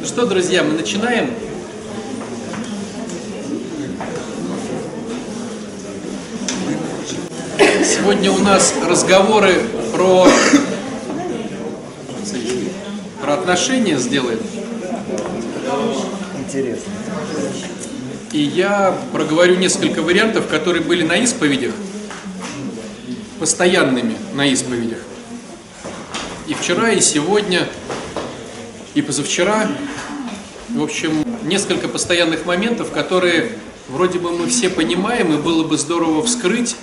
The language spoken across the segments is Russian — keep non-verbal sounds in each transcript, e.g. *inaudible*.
Ну что, друзья, мы начинаем. Сегодня у нас разговоры про, про отношения сделаем. Интересно. И я проговорю несколько вариантов, которые были на исповедях, постоянными на исповедях. И вчера, и сегодня, и позавчера. В общем, несколько постоянных моментов, которые вроде бы мы все понимаем, и было бы здорово вскрыть.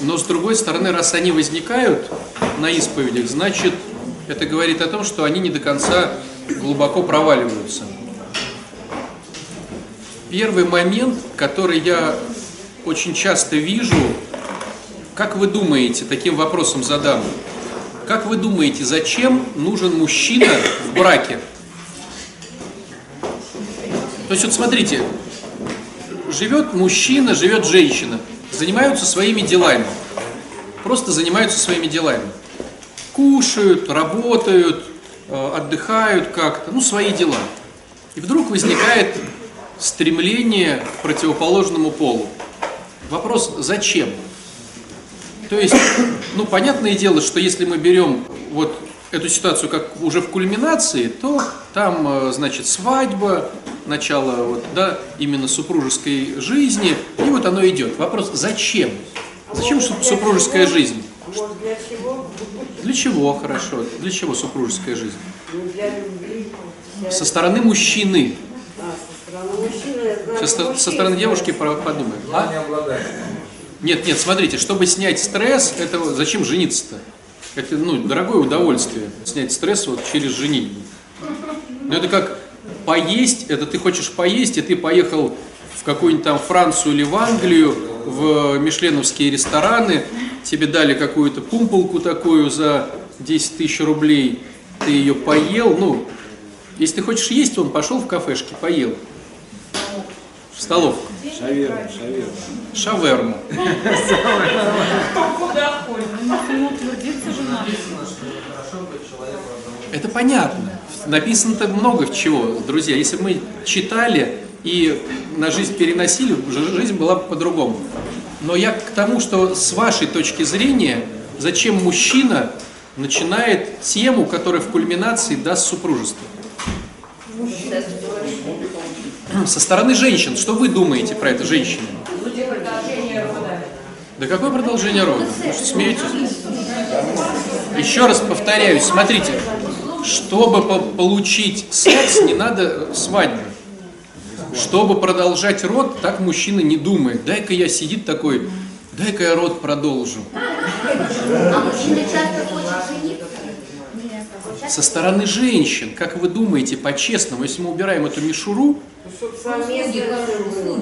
Но с другой стороны, раз они возникают на исповедях, значит, это говорит о том, что они не до конца глубоко проваливаются. Первый момент, который я очень часто вижу, как вы думаете, таким вопросом задам, как вы думаете, зачем нужен мужчина в браке? То есть вот смотрите, живет мужчина, живет женщина, занимаются своими делами, просто занимаются своими делами. Кушают, работают, э, отдыхают как-то, ну свои дела. И вдруг возникает стремление к противоположному полу. Вопрос, зачем? То есть, ну, понятное дело, что если мы берем вот эту ситуацию как уже в кульминации, то там, э, значит, свадьба, начало вот, да, именно супружеской жизни, и вот оно идет. Вопрос, зачем? Зачем супружеская жизнь? Вот для чего? Для чего, хорошо, для чего супружеская жизнь? Ну, для любви. Со стороны мужчины, А, со стороны мужчины, я знаю, со, мужчин. со стороны девушки подумаем. А? Нет, нет, смотрите, чтобы снять стресс, это зачем жениться-то? Это, ну, дорогое удовольствие, снять стресс вот через женитьбу. Ну, это как поесть, это ты хочешь поесть, и ты поехал в какую-нибудь там Францию или в Англию, в мишленовские рестораны, тебе дали какую-то пумпулку такую за 10 тысяч рублей, ты ее поел, ну, если ты хочешь есть, он пошел в кафешке, поел. В столовку. Шаверма, шаверма. Шаверму. Это понятно. Написано-то много чего, друзья. Если бы мы читали и на жизнь переносили, жи- жизнь была бы по-другому. Но я к тому, что с вашей точки зрения, зачем мужчина начинает тему, которая в кульминации даст супружество? Со стороны женщин, что вы думаете про это, женщины? Да какое продолжение рода? Вы что, смеетесь? Еще раз повторяюсь, смотрите, чтобы по- получить секс, не надо свадьбы. Чтобы продолжать род, так мужчина не думает. Дай-ка я сидит такой, дай-ка я род продолжу. А мужчина часто хочет жениться? Со стороны женщин, как вы думаете, по-честному, если мы убираем эту мишуру, Чтоб совместно всё было.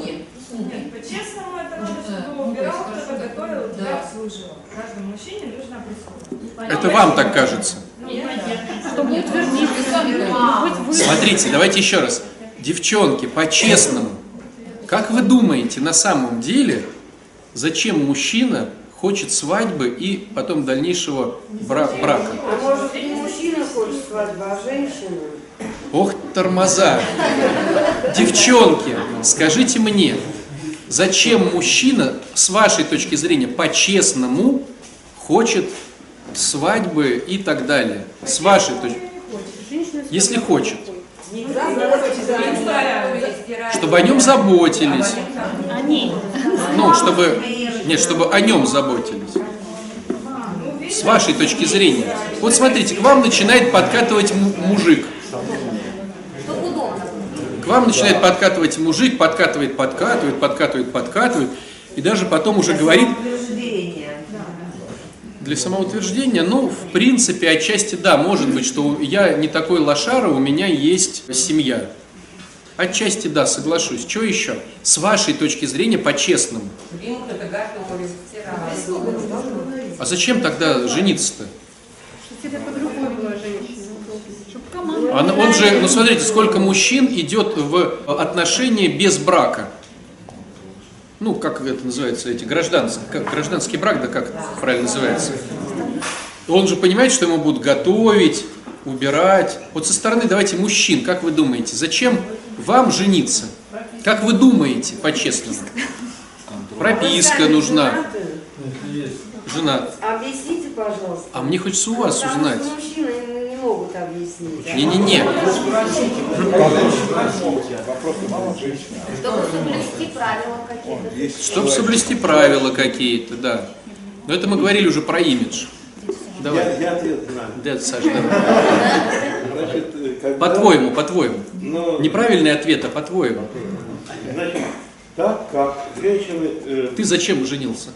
По-честному это надо, чтобы убирал, кто-то готовил, тебя обслуживал. Каждому мужчине нужно прислуга. это вам так кажется. Чтобы утвердиться, быть вы. Смотрите, давайте еще раз. Девчонки, по-честному, как вы думаете, на самом деле, зачем мужчина хочет свадьбы и потом дальнейшего бра- брака? А может не мужчина хочет свадьбу, а женщина? Ох, тормоза. Девчонки, скажите мне, зачем мужчина, с вашей точки зрения, по-честному хочет свадьбы и так далее? С вашей точки Если хочет. Чтобы о нем заботились. Ну, чтобы... Нет, чтобы о нем заботились. С вашей точки зрения. Вот смотрите, к вам начинает подкатывать му- мужик. К вам начинает подкатывать мужик, подкатывает, подкатывает, подкатывает, подкатывает. И даже потом уже говорит для самоутверждения, ну, в принципе, отчасти да, может быть, что я не такой лошара, у меня есть семья. Отчасти да, соглашусь. Что еще? С вашей точки зрения, по-честному. А зачем тогда жениться-то? Тебе под рукой была женщина. Она- он же, ну смотрите, сколько мужчин идет в отношения без брака. Ну, как это называется, эти гражданские, как, гражданский брак, да как это правильно называется? Он же понимает, что ему будут готовить, убирать. Вот со стороны, давайте, мужчин, как вы думаете, зачем вам жениться? Как вы думаете, по-честному? Прописка нужна. Женат. Объясните, пожалуйста. А мне хочется у вас узнать. Могут объяснить. Не-не-не. Чтобы соблюсти правила какие-то. Чтобы соблюсти правила какие-то, да. Но это мы говорили уже про имидж. Давай. Я, я ответ знаю. Да, Саша, давай. Э. По-твоему, по-твоему. Ну, Неправильный ответ, а по-твоему. Значит, так как женщины... э, Ты зачем женился?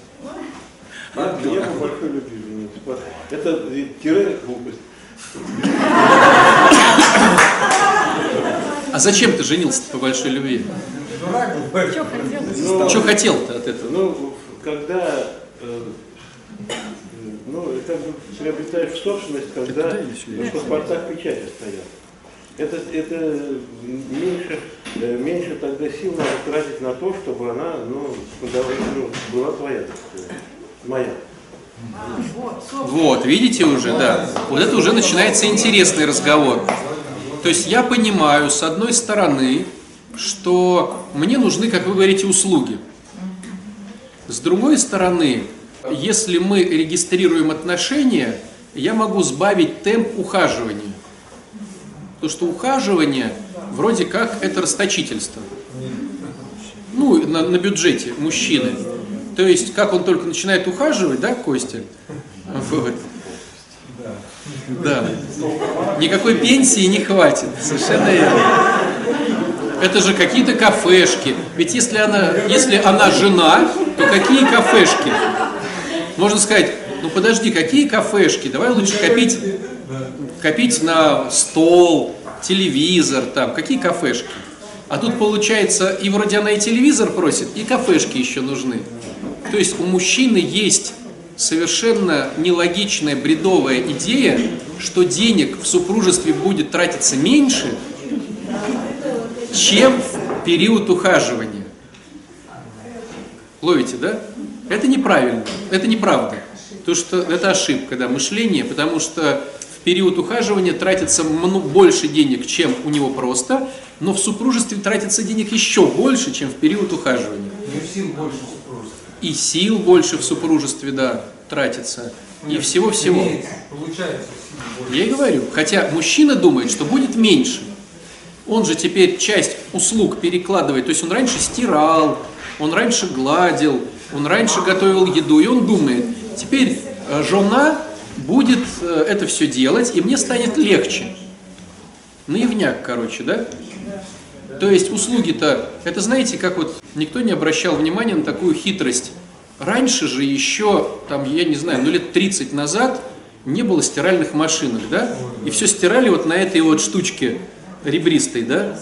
я по большой любви женился. Это э, тире глупость. А зачем ты женился по большой любви? Что хотел-то от этого? Ну, когда... э, ну, бы приобретаешь собственность, когда в паспортах печати стоят. Это, это меньше, э, меньше тогда сил надо тратить на то, чтобы она ну, была твоя, так сказать, моя. Вот, видите уже, да. Вот это уже начинается интересный разговор. То есть я понимаю, с одной стороны, что мне нужны, как вы говорите, услуги. С другой стороны, если мы регистрируем отношения, я могу сбавить темп ухаживания. Потому что ухаживание вроде как это расточительство. Ну, на, на бюджете мужчины. То есть, как он только начинает ухаживать, да, Костя? Вот. Да. Никакой пенсии не хватит. Совершенно верно. Это же какие-то кафешки. Ведь если она, если она жена, то какие кафешки? Можно сказать, ну подожди, какие кафешки? Давай лучше копить, копить на стол, телевизор, там, какие кафешки? А тут получается, и вроде она и телевизор просит, и кафешки еще нужны. То есть у мужчины есть совершенно нелогичная, бредовая идея, что денег в супружестве будет тратиться меньше, чем в период ухаживания. Ловите, да? Это неправильно, это неправда. То, что это ошибка, да, мышление, потому что в период ухаживания тратится больше денег, чем у него просто, но в супружестве тратится денег еще больше, чем в период ухаживания. Не сил больше. И сил больше в супружестве, да, тратится, и всего-всего. Получается. Я и говорю, хотя мужчина думает, что будет меньше. Он же теперь часть услуг перекладывает, то есть он раньше стирал, он раньше гладил, он раньше готовил еду, и он думает, теперь э, жена будет э, это все делать, и мне станет легче. Наивняк, короче, да? То есть услуги-то, это знаете, как вот никто не обращал внимания на такую хитрость. Раньше же еще, там, я не знаю, ну лет 30 назад не было стиральных машинок, да? И все стирали вот на этой вот штучке ребристой, да?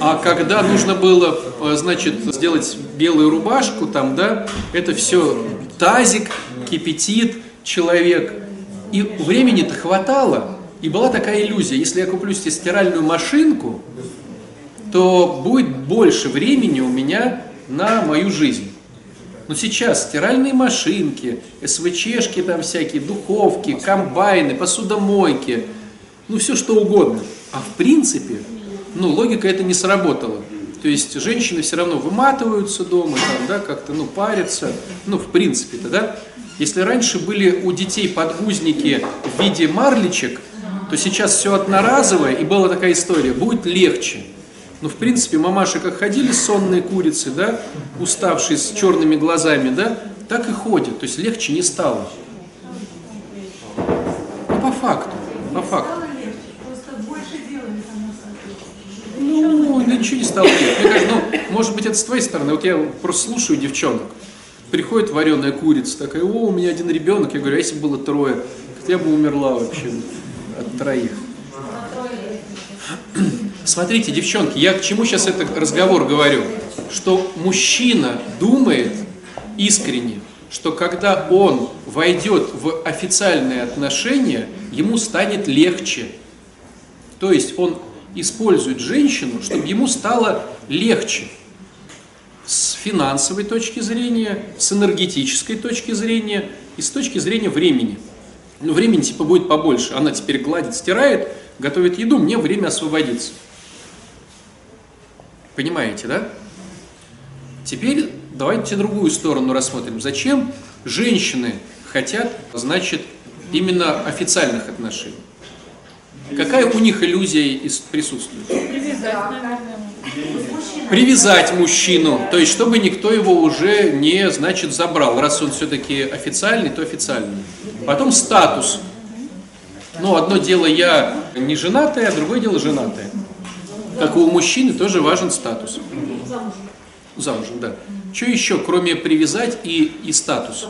А когда нужно было, э, значит, сделать белую рубашку, там, да, это все тазик, кипятит человек. И времени-то хватало, и была такая иллюзия, если я куплю себе стиральную машинку, то будет больше времени у меня на мою жизнь. Но сейчас стиральные машинки, СВЧшки там всякие, духовки, комбайны, посудомойки, ну все что угодно. А в принципе, ну логика это не сработала. То есть женщины все равно выматываются дома, там, да, как-то, ну, парятся, ну, в принципе-то, да. Если раньше были у детей подгузники в виде марлечек, то сейчас все одноразовое, и была такая история, будет легче. Ну, в принципе, мамаши как ходили сонные курицы, да, уставшие с черными глазами, да, так и ходят. То есть легче не стало. Ну, по факту, по факту. Ну, ничего не стало легче. Мне кажется, ну, может быть, это с твоей стороны. Вот я просто слушаю девчонок. Приходит вареная курица, такая, о, у меня один ребенок. Я говорю, а если бы было трое, я бы умерла вообще от троих. *clears throat* Смотрите, девчонки, я к чему сейчас этот разговор говорю? Что мужчина думает искренне, что когда он войдет в официальные отношения, ему станет легче. То есть он использует женщину, чтобы ему стало легче. С финансовой точки зрения, с энергетической точки зрения и с точки зрения времени. Ну, времени типа будет побольше. Она теперь гладит, стирает, готовит еду, мне время освободиться. Понимаете, да? Теперь давайте другую сторону рассмотрим. Зачем женщины хотят, значит, именно официальных отношений? Какая у них иллюзия присутствует? Привязать мужчину, то есть чтобы никто его уже не, значит, забрал. Раз он все-таки официальный, то официальный. Потом статус. Ну, одно дело я не женатая, а другое дело женатая. Как и у мужчины тоже важен статус. Замужем, да. Что еще, кроме привязать и, и статус?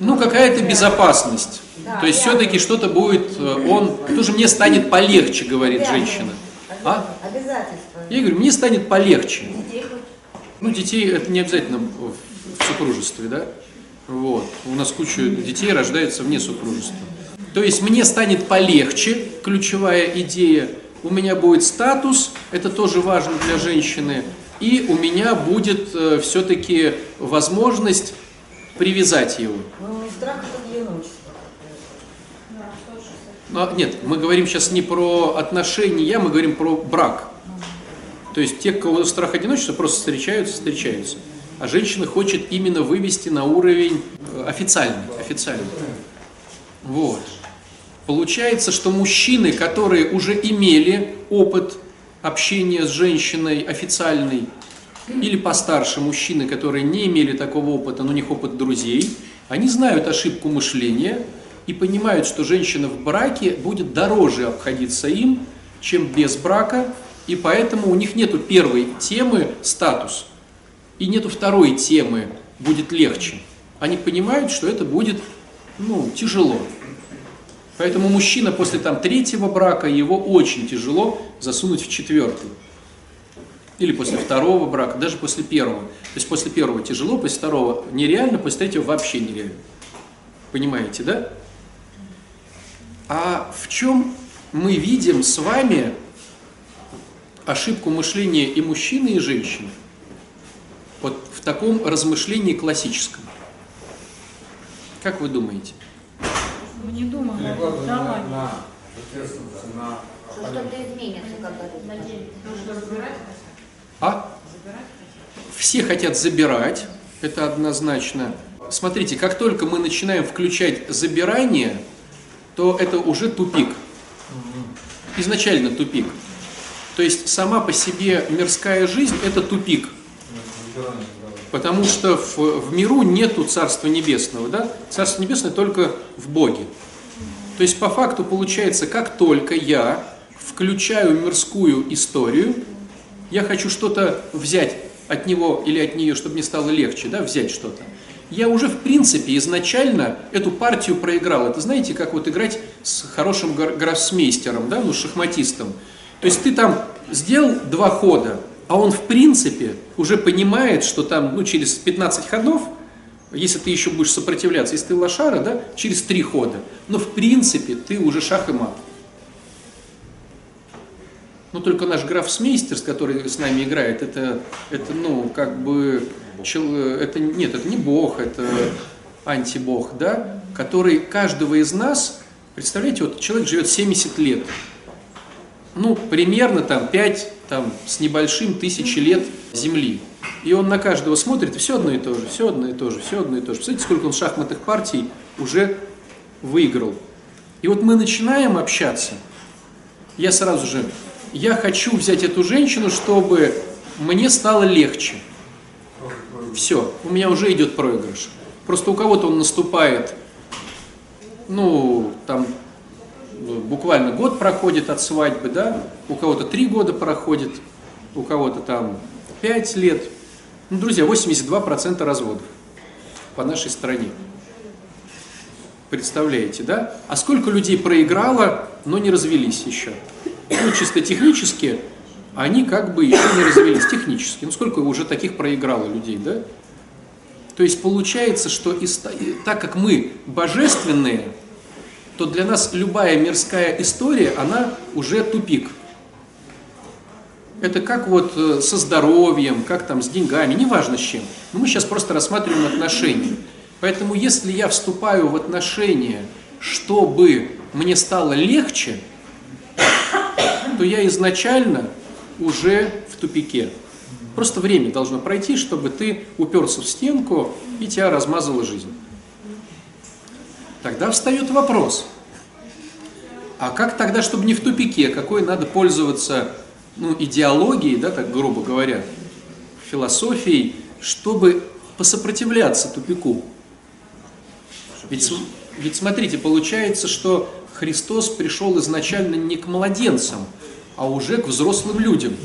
Ну, какая-то безопасность. То есть все-таки что-то будет, э, он, тоже мне станет полегче, говорит женщина. А? Обязательства. Я говорю, мне станет полегче. Ну, детей это не обязательно в супружестве, да? Вот. У нас куча детей рождается вне супружества. То есть мне станет полегче, ключевая идея. У меня будет статус, это тоже важно для женщины. И у меня будет все-таки возможность привязать его. Ну, страх от одиночества. Но нет, мы говорим сейчас не про отношения, мы говорим про брак. То есть те, кого страх одиночества, просто встречаются, встречаются. А женщина хочет именно вывести на уровень э, официальный, официальный. Вот. Получается, что мужчины, которые уже имели опыт общения с женщиной официальной, или постарше мужчины, которые не имели такого опыта, но у них опыт друзей, они знают ошибку мышления и понимают, что женщина в браке будет дороже обходиться им, чем без брака, и поэтому у них нету первой темы статус, и нету второй темы будет легче. Они понимают, что это будет ну, тяжело. Поэтому мужчина после там, третьего брака, его очень тяжело засунуть в четвертый. Или после второго брака, даже после первого. То есть после первого тяжело, после второго нереально, после третьего вообще нереально. Понимаете, да? А в чем мы видим с вами ошибку мышления и мужчины, и женщины? Вот в таком размышлении классическом. Как вы думаете? Мы не Перекладывание давай. на ответственность, на Что что-то изменится, как говорится. А? Все хотят забирать, это однозначно. Смотрите, как только мы начинаем включать забирание, то это уже тупик. Изначально тупик. То есть сама по себе мирская жизнь – это тупик. Потому что в, в миру нету Царства Небесного, да? Царство Небесное только в Боге. То есть по факту получается, как только я включаю мирскую историю, я хочу что-то взять от него или от нее, чтобы мне стало легче, да, взять что-то. Я уже в принципе изначально эту партию проиграл. Это знаете, как вот играть с хорошим гр- гроссмейстером, да, ну, шахматистом. То есть ты там сделал два хода, а он в принципе уже понимает, что там, ну, через 15 ходов, если ты еще будешь сопротивляться, если ты лошара, да, через три хода, но в принципе ты уже шах и мат. Ну, только наш графсмейстер, который с нами играет, это, это ну, как бы, чел- это, нет, это не бог, это антибог, да, который каждого из нас, представляете, вот человек живет 70 лет, ну, примерно там 5 там, с небольшим тысячи лет Земли. И он на каждого смотрит, все одно и то же, все одно и то же, все одно и то же. Представляете, сколько он шахматных партий уже выиграл. И вот мы начинаем общаться, я сразу же, я хочу взять эту женщину, чтобы мне стало легче. Все, у меня уже идет проигрыш. Просто у кого-то он наступает, ну, там, буквально год проходит от свадьбы, да, у кого-то три года проходит, у кого-то там пять лет. Ну, друзья, 82% разводов по нашей стране. Представляете, да? А сколько людей проиграло, но не развелись еще? Ну, чисто технически, они как бы еще не развелись технически. Ну, сколько уже таких проиграло людей, да? То есть получается, что из, так как мы божественные, то для нас любая мирская история, она уже тупик. Это как вот со здоровьем, как там с деньгами, неважно с чем. Но мы сейчас просто рассматриваем отношения. Поэтому если я вступаю в отношения, чтобы мне стало легче, то я изначально уже в тупике. Просто время должно пройти, чтобы ты уперся в стенку и тебя размазала жизнь. Тогда встает вопрос, а как тогда, чтобы не в тупике, какой надо пользоваться ну, идеологией, да, так грубо говоря, философией, чтобы посопротивляться тупику? Ведь, ведь смотрите, получается, что Христос пришел изначально не к младенцам, а уже к взрослым людям.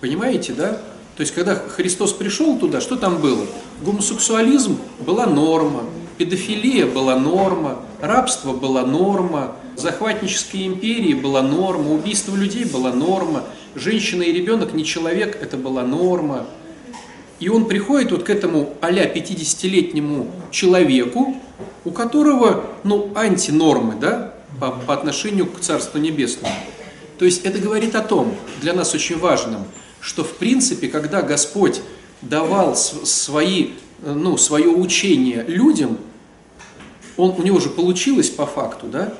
Понимаете, да? То есть, когда Христос пришел туда, что там было? Гомосексуализм была норма, педофилия была норма, рабство была норма, захватнические империи была норма, убийство людей была норма, женщина и ребенок не человек, это была норма. И он приходит вот к этому а-ля 50-летнему человеку, у которого, ну, антинормы, да, по, по отношению к Царству Небесному. То есть это говорит о том, для нас очень важном, что в принципе, когда Господь давал свои, ну, свое учение людям, он, у него же получилось по факту, да?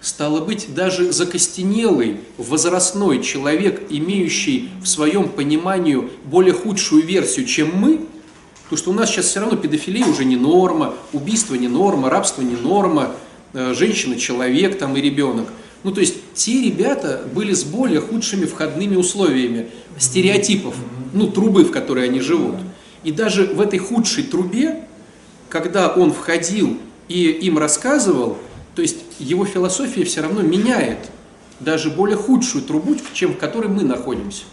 Стало быть, даже закостенелый, возрастной человек, имеющий в своем понимании более худшую версию, чем мы, потому что у нас сейчас все равно педофилия уже не норма, убийство не норма, рабство не норма, э, женщина человек там и ребенок. Ну, то есть те ребята были с более худшими входными условиями стереотипов, ну, трубы, в которой они живут. И даже в этой худшей трубе, когда он входил и им рассказывал, то есть его философия все равно меняет даже более худшую трубу, чем в которой мы находимся.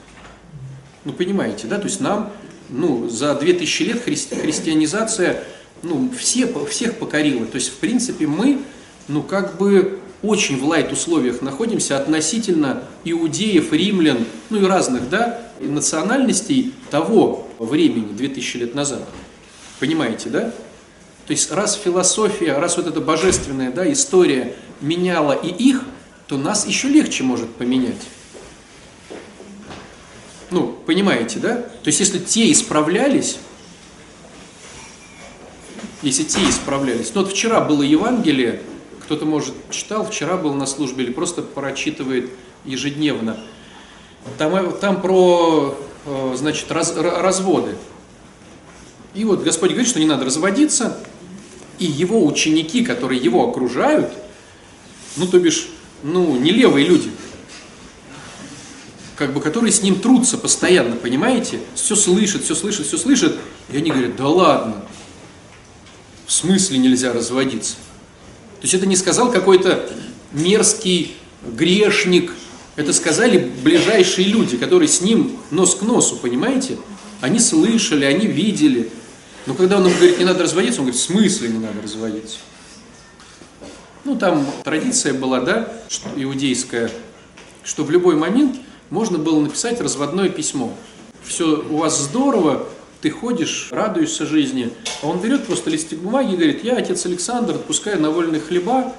Ну, понимаете, да? То есть нам, ну, за 2000 лет христи- христианизация, ну, все, всех покорила. То есть, в принципе, мы, ну, как бы очень в лайт условиях находимся относительно иудеев, римлян, ну и разных, да, национальностей того времени, 2000 лет назад. Понимаете, да? То есть раз философия, раз вот эта божественная да, история меняла и их, то нас еще легче может поменять. Ну, понимаете, да? То есть если те исправлялись, если те исправлялись, ну вот вчера было Евангелие, кто-то, может, читал, вчера был на службе или просто прочитывает ежедневно. Там, э, там про, значит, раз- разводы. И вот Господь говорит, что не надо разводиться, и его ученики, которые его окружают, ну, то бишь, ну, не левые люди, как бы, которые с ним трутся постоянно, понимаете? Все слышат, все слышат, все слышат, и они говорят, да ладно, в смысле нельзя разводиться? То есть это не сказал какой-то мерзкий грешник, это сказали ближайшие люди, которые с ним нос к носу, понимаете? Они слышали, они видели. Но когда он им говорит, не надо разводиться, он говорит, в смысле не надо разводиться? Ну, там традиция была, да, иудейская, что в любой момент можно было написать разводное письмо. Все у вас здорово, ты ходишь, радуешься жизни, а он берет просто листик бумаги и говорит, я, отец Александр, отпускаю на вольные хлеба,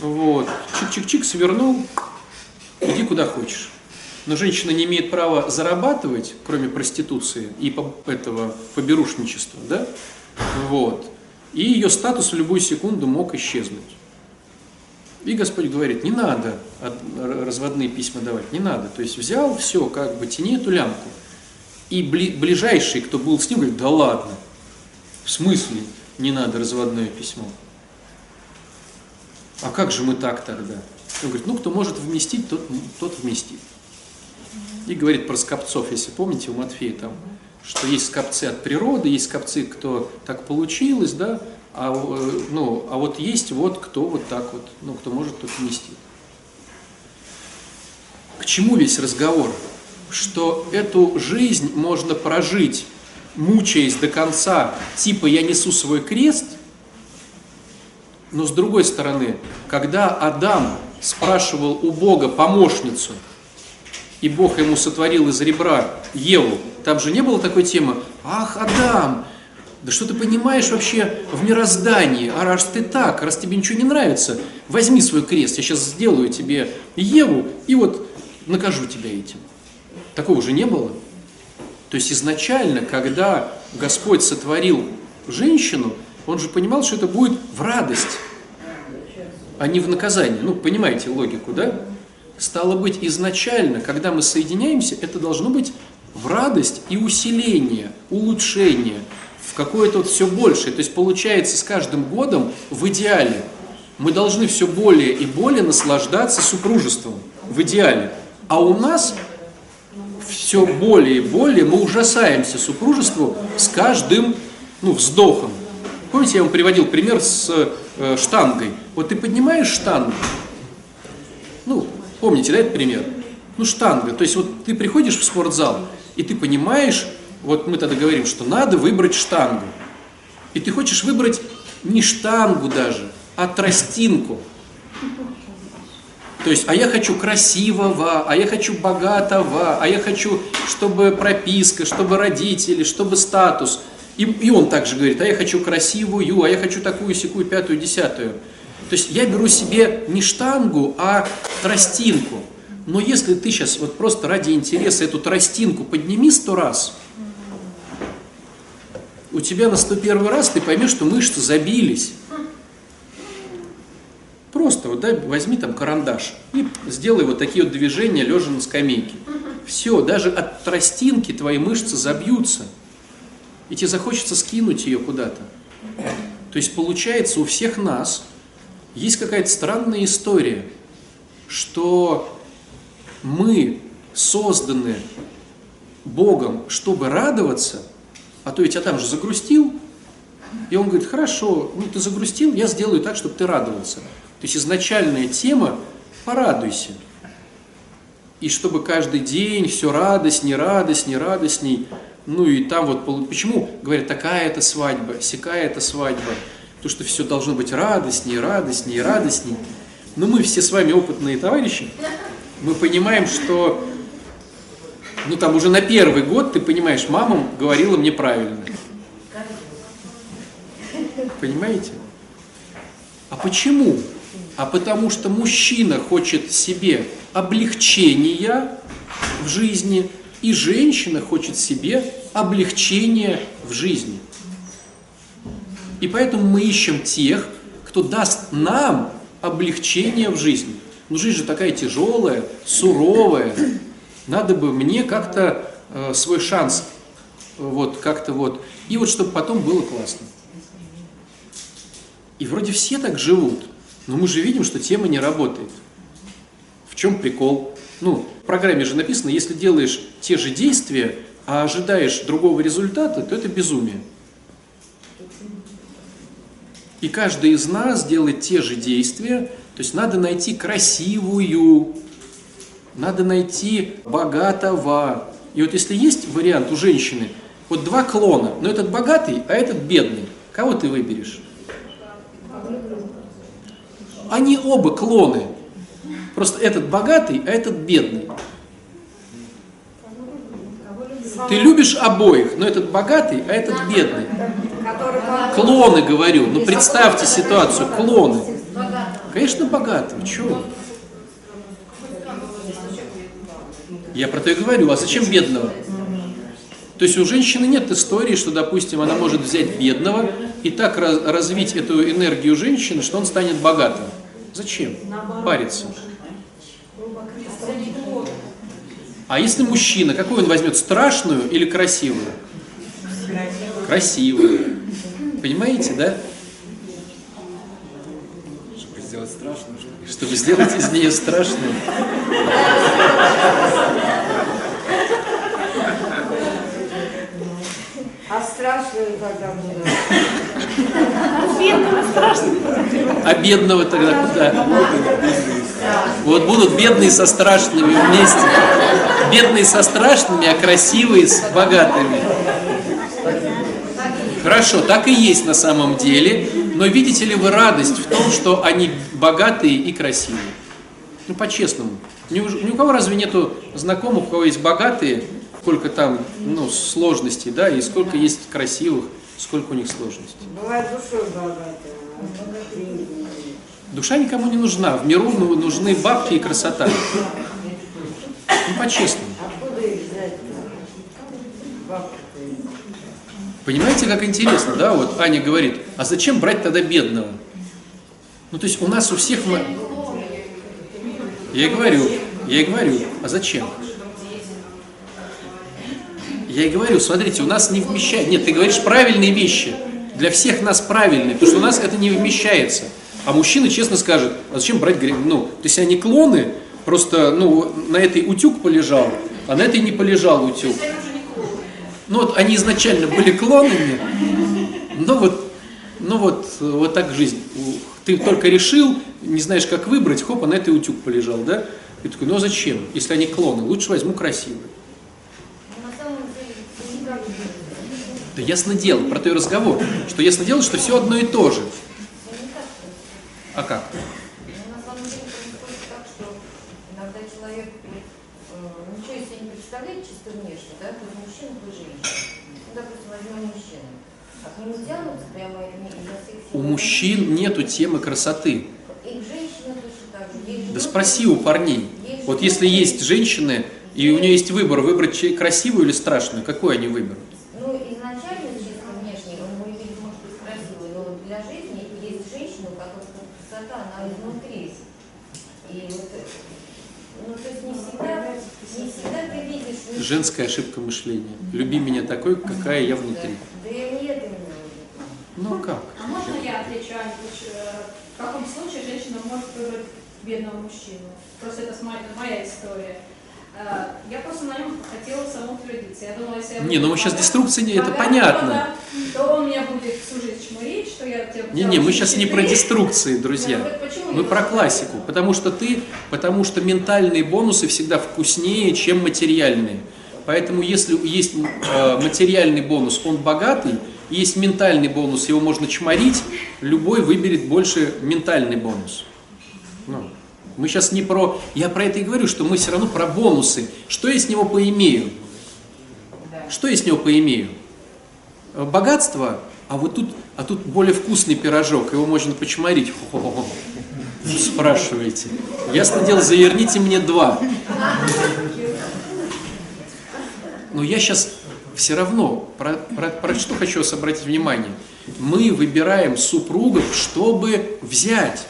вот, чик-чик-чик, свернул, иди куда хочешь. Но женщина не имеет права зарабатывать, кроме проституции и этого поберушничества, да? Вот. И ее статус в любую секунду мог исчезнуть. И Господь говорит, не надо разводные письма давать, не надо. То есть взял, все, как бы тяни эту лямку. И бли- ближайший, кто был с ним, говорит, да ладно, в смысле не надо разводное письмо? А как же мы так тогда? Он говорит, ну кто может вместить, тот, тот вместит. И говорит про скопцов, если помните, у Матфея там, что есть скопцы от природы, есть скопцы, кто так получилось, да, а, э, ну, а вот есть вот кто вот так вот, ну, кто может, тот вместит. К чему весь разговор? Что эту жизнь можно прожить, мучаясь до конца, типа я несу свой крест, но с другой стороны, когда Адам спрашивал у Бога помощницу, и Бог ему сотворил из ребра Еву, там же не было такой темы, ах, Адам, да что ты понимаешь вообще в мироздании, а раз ты так, раз тебе ничего не нравится, возьми свой крест, я сейчас сделаю тебе Еву, и вот накажу тебя этим. Такого же не было. То есть изначально, когда Господь сотворил женщину, он же понимал, что это будет в радость, а не в наказание. Ну, понимаете логику, да? Стало быть, изначально, когда мы соединяемся, это должно быть в радость и усиление, улучшение, в какое-то вот все большее. То есть получается с каждым годом в идеале мы должны все более и более наслаждаться супружеством, в идеале. А у нас все более и более мы ужасаемся супружеству с каждым ну, вздохом. Помните, я вам приводил пример с э, штангой. Вот ты поднимаешь штангу, ну, помните, да, этот пример? Ну, штанга. То есть вот ты приходишь в спортзал, и ты понимаешь, вот мы тогда говорим, что надо выбрать штангу. И ты хочешь выбрать не штангу даже, а тростинку. То есть, а я хочу красивого, а я хочу богатого, а я хочу, чтобы прописка, чтобы родители, чтобы статус. И, и он также говорит, а я хочу красивую, а я хочу такую, секую, пятую, десятую. То есть я беру себе не штангу, а тростинку. Но если ты сейчас вот просто ради интереса эту тростинку подними сто раз, у тебя на 101 раз ты поймешь, что мышцы забились. Просто вот, да, возьми там карандаш и сделай вот такие вот движения, лежа на скамейке. Все, даже от тростинки твои мышцы забьются. И тебе захочется скинуть ее куда-то. То есть получается у всех нас есть какая-то странная история, что мы созданы Богом, чтобы радоваться, а то я тебя там же загрустил, и он говорит, хорошо, ну ты загрустил, я сделаю так, чтобы ты радовался. То есть изначальная тема «порадуйся». И чтобы каждый день все радость, не радость, не радостней. Ну и там вот, почему говорят, такая это свадьба, сякая это свадьба. Потому что все должно быть радостней, радостней, радостней. Но мы все с вами опытные товарищи, мы понимаем, что ну там уже на первый год, ты понимаешь, мама говорила мне правильно. Понимаете? А почему? а потому что мужчина хочет себе облегчения в жизни, и женщина хочет себе облегчения в жизни. И поэтому мы ищем тех, кто даст нам облегчение в жизни. Ну, жизнь же такая тяжелая, суровая. Надо бы мне как-то э, свой шанс, вот как-то вот, и вот чтобы потом было классно. И вроде все так живут – но мы же видим, что тема не работает. В чем прикол? Ну, в программе же написано, если делаешь те же действия, а ожидаешь другого результата, то это безумие. И каждый из нас делает те же действия, то есть надо найти красивую, надо найти богатого. И вот если есть вариант у женщины, вот два клона, но этот богатый, а этот бедный, кого ты выберешь? Они оба клоны. Просто этот богатый, а этот бедный. Ты любишь обоих, но этот богатый, а этот бедный. Клоны, говорю. Ну представьте ситуацию, клоны. Конечно, богатый. Чего? Я про то и говорю. А зачем бедного? То есть у женщины нет истории, что, допустим, она может взять бедного и так развить эту энергию женщины, что он станет богатым. Зачем париться? А если мужчина, какой он возьмет, страшную или красивую? Красивую. Понимаете, да? Чтобы сделать страшную, что Чтобы сделать из нее страшную. А страшную когда будет? Бедного страшно. А бедного тогда куда? Вот будут бедные со страшными вместе. Бедные со страшными, а красивые с богатыми. Хорошо, так и есть на самом деле. Но видите ли вы радость в том, что они богатые и красивые? Ну, по-честному. Ни у, ни у кого разве нету знакомых, у кого есть богатые, сколько там ну, сложностей, да, и сколько есть красивых, сколько у них сложностей. Бывает душой богатая. Душа никому не нужна. В миру ну, нужны бабки и красота. Ну, по-честному. Понимаете, как интересно, да? Вот Аня говорит, а зачем брать тогда бедного? Ну, то есть у нас у всех... Я и говорю, я и говорю, а зачем? Я и говорю, смотрите, у нас не вмещает. Нет, ты говоришь правильные вещи. Для всех нас правильные, потому что у нас это не вмещается. А мужчина честно скажет, а зачем брать грех? Ну, то есть они клоны, просто, ну, на этой утюг полежал, а на этой не полежал утюг. Ну вот они изначально были клонами, но вот, ну вот, вот так жизнь. Ты только решил, не знаешь, как выбрать, хоп, а на этой утюг полежал, да? И такой, ну а зачем, если они клоны? Лучше возьму красивый. Но на самом деле, это никак не будет. Да ясно дело, про то и разговор, что ясно дело, что все одно и то же. А как? У мужчин нету темы красоты. Да спроси у парней. Вот если есть женщины, и у нее есть выбор, выбрать красивую или страшную, какой они выберут? Ну, изначально, чисто внешне, он мой вид может быть красивый, но для жизни есть женщина, у которой красота, она изнутри. И вот, э, ну, то есть не всегда, не всегда ты видишь... мужчину. Женская ошибка мышления. Люби меня такой, какая я внутри. Да и нет именно. Ну как? А можно я отвечу, э, в каком случае женщина может выбрать бедного мужчину? Просто это моя, моя история. Э, Я просто на нем хотела самоутвердиться. Я думала, если я Не, ну мы сейчас деструкции не- это понятно. то он меня будет всю жизнь чморить, что я тебя Не-не, мы сейчас не про деструкции, друзья. Ну, Мы я про не классику. Потому что ты, потому что ментальные бонусы всегда вкуснее, чем материальные. Поэтому если есть э, материальный бонус, он богатый, есть ментальный бонус, его можно чморить, любой выберет больше ментальный бонус. Ну, мы сейчас не про... Я про это и говорю, что мы все равно про бонусы. Что я с него поимею? Что я с него поимею? Э, Богатство, а вот тут, а тут более вкусный пирожок, его можно почморить. Хо-хо-хо. Спрашиваете. Ясно дело, заверните мне два. Но я сейчас все равно, про, про- про что хочу обратить внимание. Мы выбираем супругов, чтобы взять.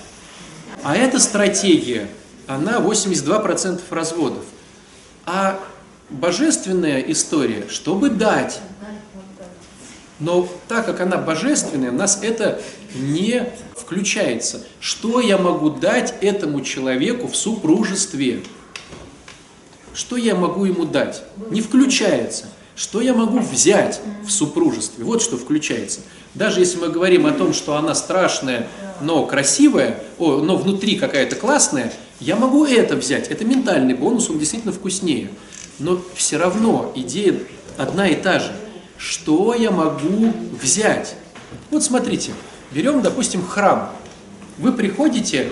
А эта стратегия, она 82% разводов. А божественная история, чтобы дать. Но так как она божественная, у нас это не включается. Что я могу дать этому человеку в супружестве? Что я могу ему дать? Не включается. Что я могу взять в супружестве? Вот что включается. Даже если мы говорим о том, что она страшная, но красивая, о, но внутри какая-то классная, я могу это взять. Это ментальный бонус, он действительно вкуснее. Но все равно идея одна и та же. Что я могу взять? Вот смотрите, берем, допустим, храм. Вы приходите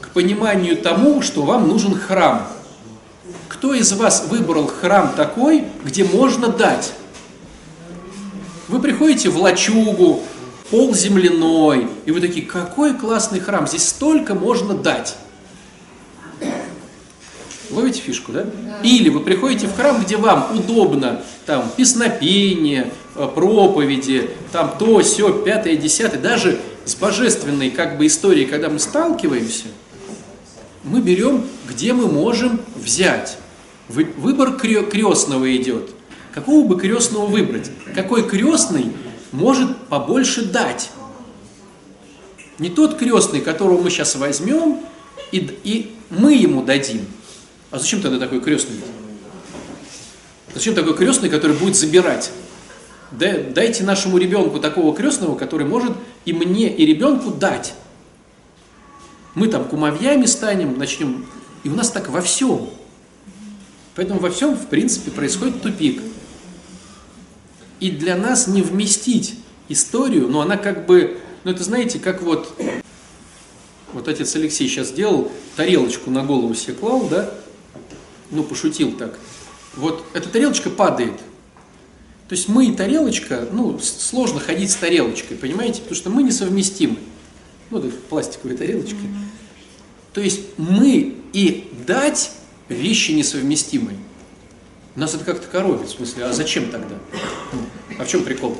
к пониманию тому, что вам нужен храм. Кто из вас выбрал храм такой, где можно дать? Вы приходите в лачугу, пол земляной, и вы такие, какой классный храм, здесь столько можно дать. Ловите фишку, да? Или вы приходите в храм, где вам удобно, там, песнопение, э, проповеди, там то, все, пятое, десятое, даже с божественной как бы историей, когда мы сталкиваемся, мы берем, где мы можем взять. Вы- Выбор крестного идет. Какого бы крестного выбрать? Какой крестный может побольше дать? Не тот крестный, которого мы сейчас возьмем, и, и мы ему дадим. А зачем тогда такой крестный? Зачем такой крестный, который будет забирать? Да- Дайте нашему ребенку такого крестного, который может и мне, и ребенку дать. Мы там кумовьями станем, начнем. И у нас так во всем. Поэтому во всем, в принципе, происходит тупик. И для нас не вместить историю, но она как бы, ну это знаете, как вот, вот отец Алексей сейчас сделал, тарелочку на голову себе клал, да, ну пошутил так. Вот эта тарелочка падает. То есть мы и тарелочка, ну, сложно ходить с тарелочкой, понимаете? Потому что мы несовместимы. Ну, пластиковая тарелочка. То есть мы и дать вещи несовместимые. Нас это как-то коробит, в смысле, а зачем тогда? А в чем прикол?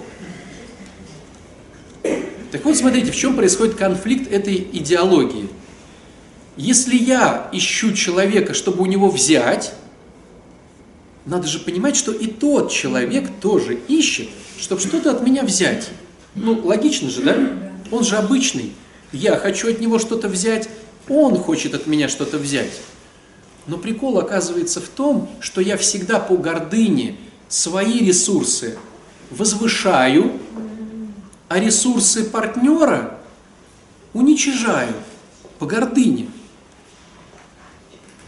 Так вот, смотрите, в чем происходит конфликт этой идеологии. Если я ищу человека, чтобы у него взять, надо же понимать, что и тот человек тоже ищет, чтобы что-то от меня взять. Ну, логично же, да? Он же обычный. Я хочу от него что-то взять, он хочет от меня что-то взять. Но прикол оказывается в том, что я всегда по гордыне свои ресурсы возвышаю, а ресурсы партнера уничижаю по гордыне.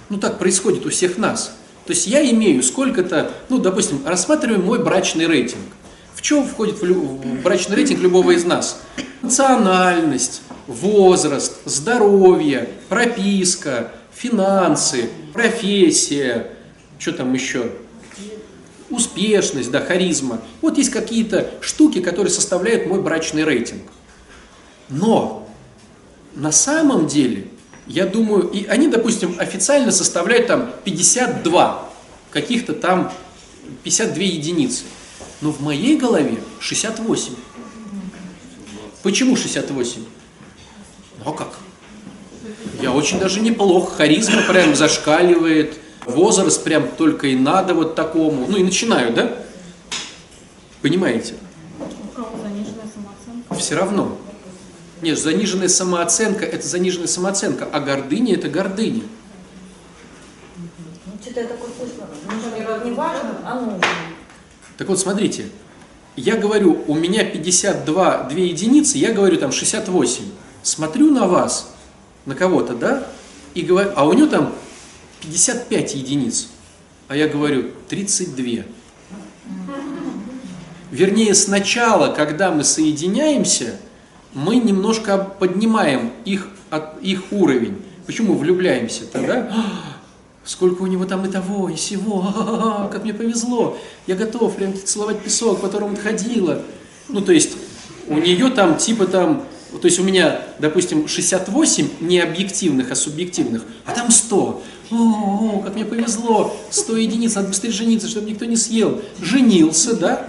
Ну так происходит у всех нас. То есть я имею сколько-то, ну, допустим, рассматриваем мой брачный рейтинг. Чем входит в брачный рейтинг любого из нас? Национальность, возраст, здоровье, прописка, финансы, профессия, что там еще? Успешность, да, харизма. Вот есть какие-то штуки, которые составляют мой брачный рейтинг. Но на самом деле, я думаю, и они, допустим, официально составляют там 52, каких-то там 52 единицы. Но в моей голове 68. Почему 68? Ну а как? Я очень даже неплох, харизма прям зашкаливает, возраст прям только и надо вот такому. Ну и начинаю, да? Понимаете? Все равно. Нет, заниженная самооценка – это заниженная самооценка, а гордыня – это гордыня. Ну, что-то я такое слышала. Не важно, а нужно. Так вот, смотрите, я говорю, у меня 52, 2 единицы, я говорю там 68. Смотрю на вас, на кого-то, да, и говорю, а у него там 55 единиц, а я говорю 32. Вернее, сначала, когда мы соединяемся, мы немножко поднимаем их, их уровень. Почему влюбляемся тогда? Сколько у него там и того, и сего, *laughs* ха-ха-ха, как мне повезло. Я готов прям целовать песок, по которому ты ходила. Ну, то есть, у нее там типа там, то есть у меня, допустим, 68 не объективных, а субъективных, а там 100. О, о, как мне повезло, 100 единиц, надо быстрее жениться, чтобы никто не съел. Женился, да?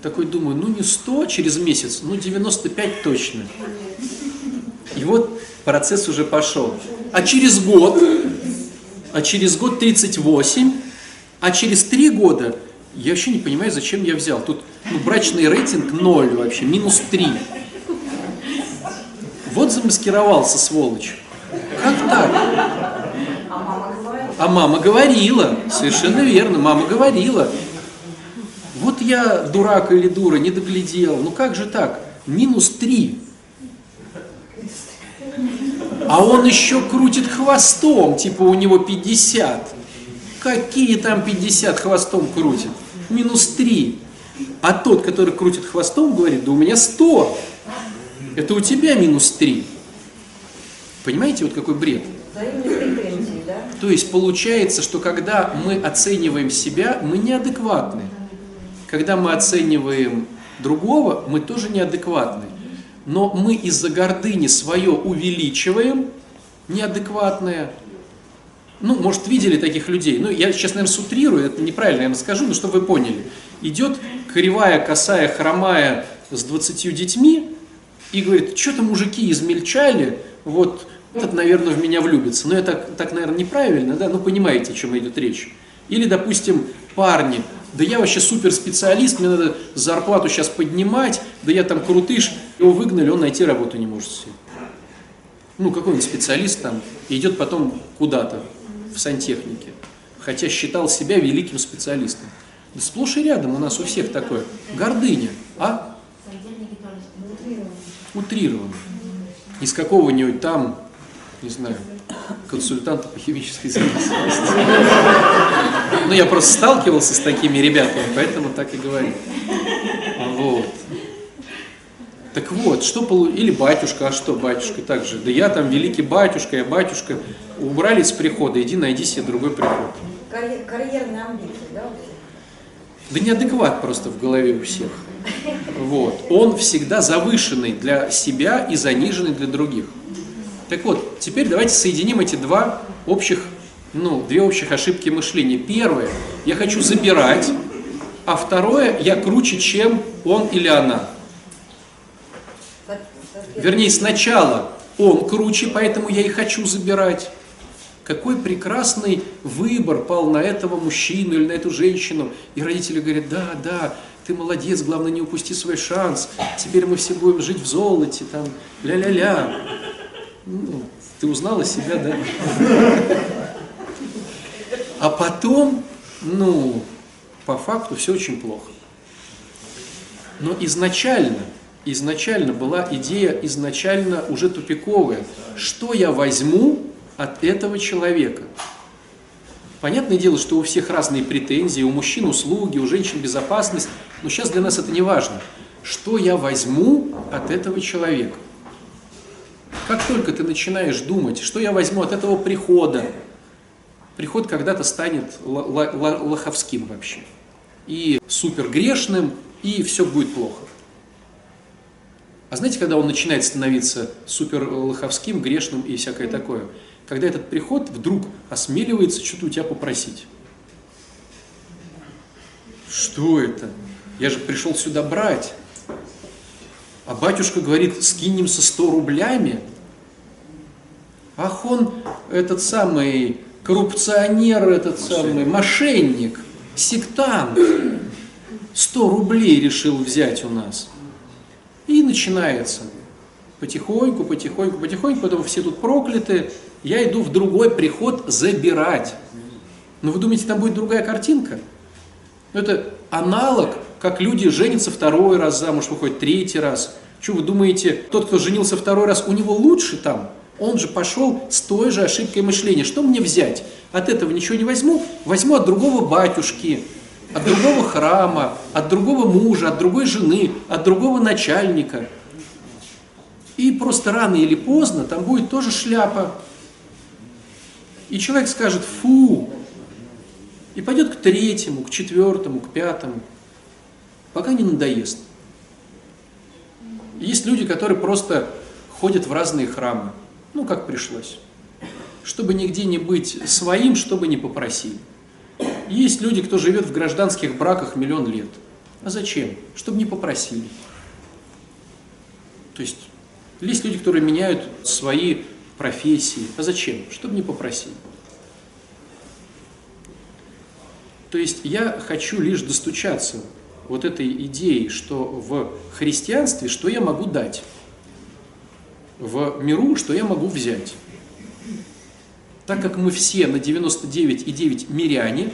Такой думаю, ну не 100 через месяц, ну 95 точно. И вот процесс уже пошел. А через год, а через год 38, а через 3 года, я вообще не понимаю, зачем я взял. Тут ну, брачный рейтинг 0 вообще, минус 3. Вот замаскировался, сволочь. Как так? А А мама говорила, совершенно верно, мама говорила. Вот я дурак или дура, не доглядел. Ну как же так? Минус 3. А он еще крутит хвостом, типа у него 50. Какие там 50 хвостом крутит? Минус 3. А тот, который крутит хвостом, говорит, да у меня 100. Это у тебя минус 3. Понимаете, вот какой бред? То есть получается, что когда мы оцениваем себя, мы неадекватны. Когда мы оцениваем другого, мы тоже неадекватны. Но мы из-за гордыни свое увеличиваем, неадекватное. Ну, может, видели таких людей. Ну, я сейчас, наверное, сутрирую, это неправильно, я скажу, но чтобы вы поняли. Идет кривая, косая, хромая с 20 детьми и говорит, что-то мужики измельчали, вот этот, наверное, в меня влюбится. Но это так, так, наверное, неправильно, да? Ну, понимаете, о чем идет речь. Или, допустим, парни, да я вообще суперспециалист, мне надо зарплату сейчас поднимать, да я там крутыш, его выгнали, он найти работу не может себе. Ну, какой-нибудь специалист там идет потом куда-то в сантехнике, хотя считал себя великим специалистом. Да сплошь и рядом у нас у всех такое. Гордыня, а? Утрированно. Из какого-нибудь там, не знаю, консультанта по химической зависимости. Ну, я просто сталкивался с такими ребятами, поэтому так и говорю. Вот. Так вот, что полу... Или батюшка, а что батюшка также? Да я там великий батюшка, я батюшка. Убрали с прихода, иди найди себе другой приход. Карьер- карьерные амбиции, да? Да неадекват просто в голове у всех. Вот. Он всегда завышенный для себя и заниженный для других. Так вот, теперь давайте соединим эти два общих, ну, две общих ошибки мышления. Первое, я хочу забирать, а второе, я круче, чем он или она. Вернее, сначала он круче, поэтому я и хочу забирать. Какой прекрасный выбор пал на этого мужчину или на эту женщину. И родители говорят, да, да, ты молодец, главное не упусти свой шанс. Теперь мы все будем жить в золоте, там, ля-ля-ля. Ну, ты узнала себя, да? А потом, ну, по факту все очень плохо. Но изначально, изначально была идея изначально уже тупиковая. Что я возьму от этого человека? Понятное дело, что у всех разные претензии, у мужчин услуги, у женщин безопасность, но сейчас для нас это не важно. Что я возьму от этого человека? Как только ты начинаешь думать, что я возьму от этого прихода, приход когда-то станет лоховским вообще. И супер грешным, и все будет плохо. А знаете, когда он начинает становиться супер лоховским, грешным и всякое такое? Когда этот приход вдруг осмеливается что-то у тебя попросить. Что это? Я же пришел сюда брать. А батюшка говорит, скинемся 100 рублями. Ах, он этот самый коррупционер, этот самый мошенник, сектант. 100 рублей решил взять у нас. И начинается. Потихоньку, потихоньку, потихоньку, потом все тут прокляты. Я иду в другой приход забирать. Но вы думаете, там будет другая картинка? Ну, Это аналог, как люди женятся второй раз замуж, выходят третий раз. Что вы думаете, тот, кто женился второй раз, у него лучше там? Он же пошел с той же ошибкой мышления. Что мне взять? От этого ничего не возьму. Возьму от другого батюшки, от другого храма, от другого мужа, от другой жены, от другого начальника. И просто рано или поздно там будет тоже шляпа. И человек скажет, фу, и пойдет к третьему, к четвертому, к пятому, пока не надоест. Есть люди, которые просто ходят в разные храмы, ну как пришлось, чтобы нигде не быть своим, чтобы не попросили. Есть люди, кто живет в гражданских браках миллион лет. А зачем? Чтобы не попросили. То есть есть люди, которые меняют свои профессии. А зачем? Чтобы не попросили. То есть я хочу лишь достучаться вот этой идеи, что в христианстве, что я могу дать, в миру, что я могу взять. Так как мы все на 99,9 миряне,